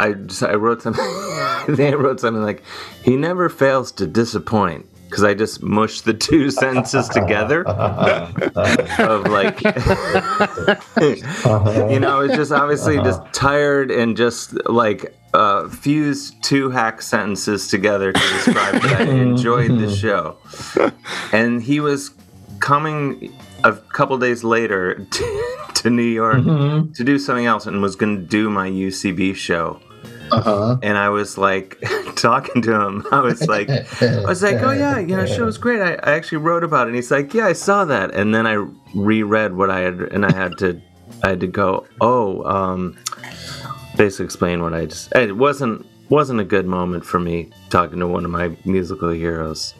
I just, I wrote something. <laughs> I wrote something like, "He never fails to disappoint." Because I just mushed the two <laughs> sentences together <laughs> of like, <laughs> you know, it's just obviously just tired and just like uh, fused two hack sentences together to describe that I enjoyed the show. And he was coming a couple days later to, to New York to do something else and was going to do my UCB show.
Uh-huh.
And I was like <laughs> talking to him. I was like, I was like, oh yeah, you know, show was great. I, I actually wrote about it. And he's like, yeah, I saw that. And then I reread what I had, and I had to, I had to go, oh, um, basically explain what I just. It wasn't wasn't a good moment for me talking to one of my musical heroes.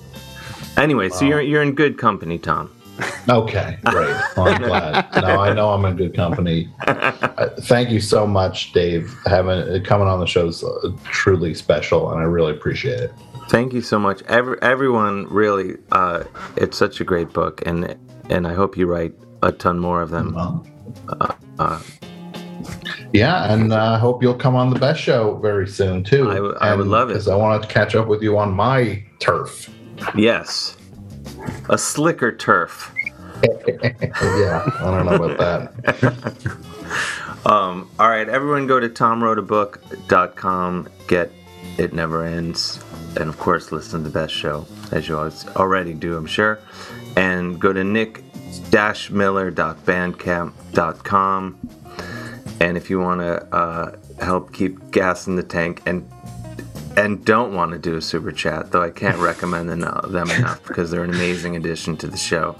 Anyway, so you're you're in good company, Tom.
Okay, great. Well, I'm glad. Now I know I'm in good company. Uh, thank you so much, Dave. Having coming on the show is uh, truly special, and I really appreciate it.
Thank you so much, Every, everyone. Really, uh, it's such a great book, and and I hope you write a ton more of them. Uh, uh,
Yeah, and uh, I hope you'll come on the best show very soon too. I,
I would love it.
because I want to catch up with you on my turf.
yes, a slicker turf. <laughs>
yeah, I don't know about that. <laughs>
Um, all right, everyone go to tomwroteabook.com, get It Never Ends, and of course, listen to the best show, as you always already do, I'm sure. And go to nick-miller.bandcamp.com. And if you want to uh, help keep gas in the tank and and don't want to do a super chat, though I can't recommend them, them enough <laughs> because they're an amazing addition to the show.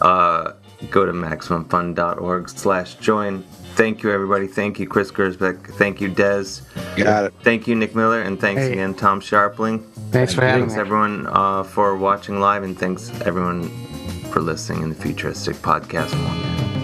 Uh, go to maximumfun.org slash join. Thank you, everybody. Thank you, Chris Gersbeck. Thank you, Dez.
Got it.
Thank you, Nick Miller. And thanks
Hey.
again, Tom Scharpling.
Thanks for having
Thanks,
me.
everyone, uh, for watching live. And thanks, everyone, for listening in the futuristic podcast format.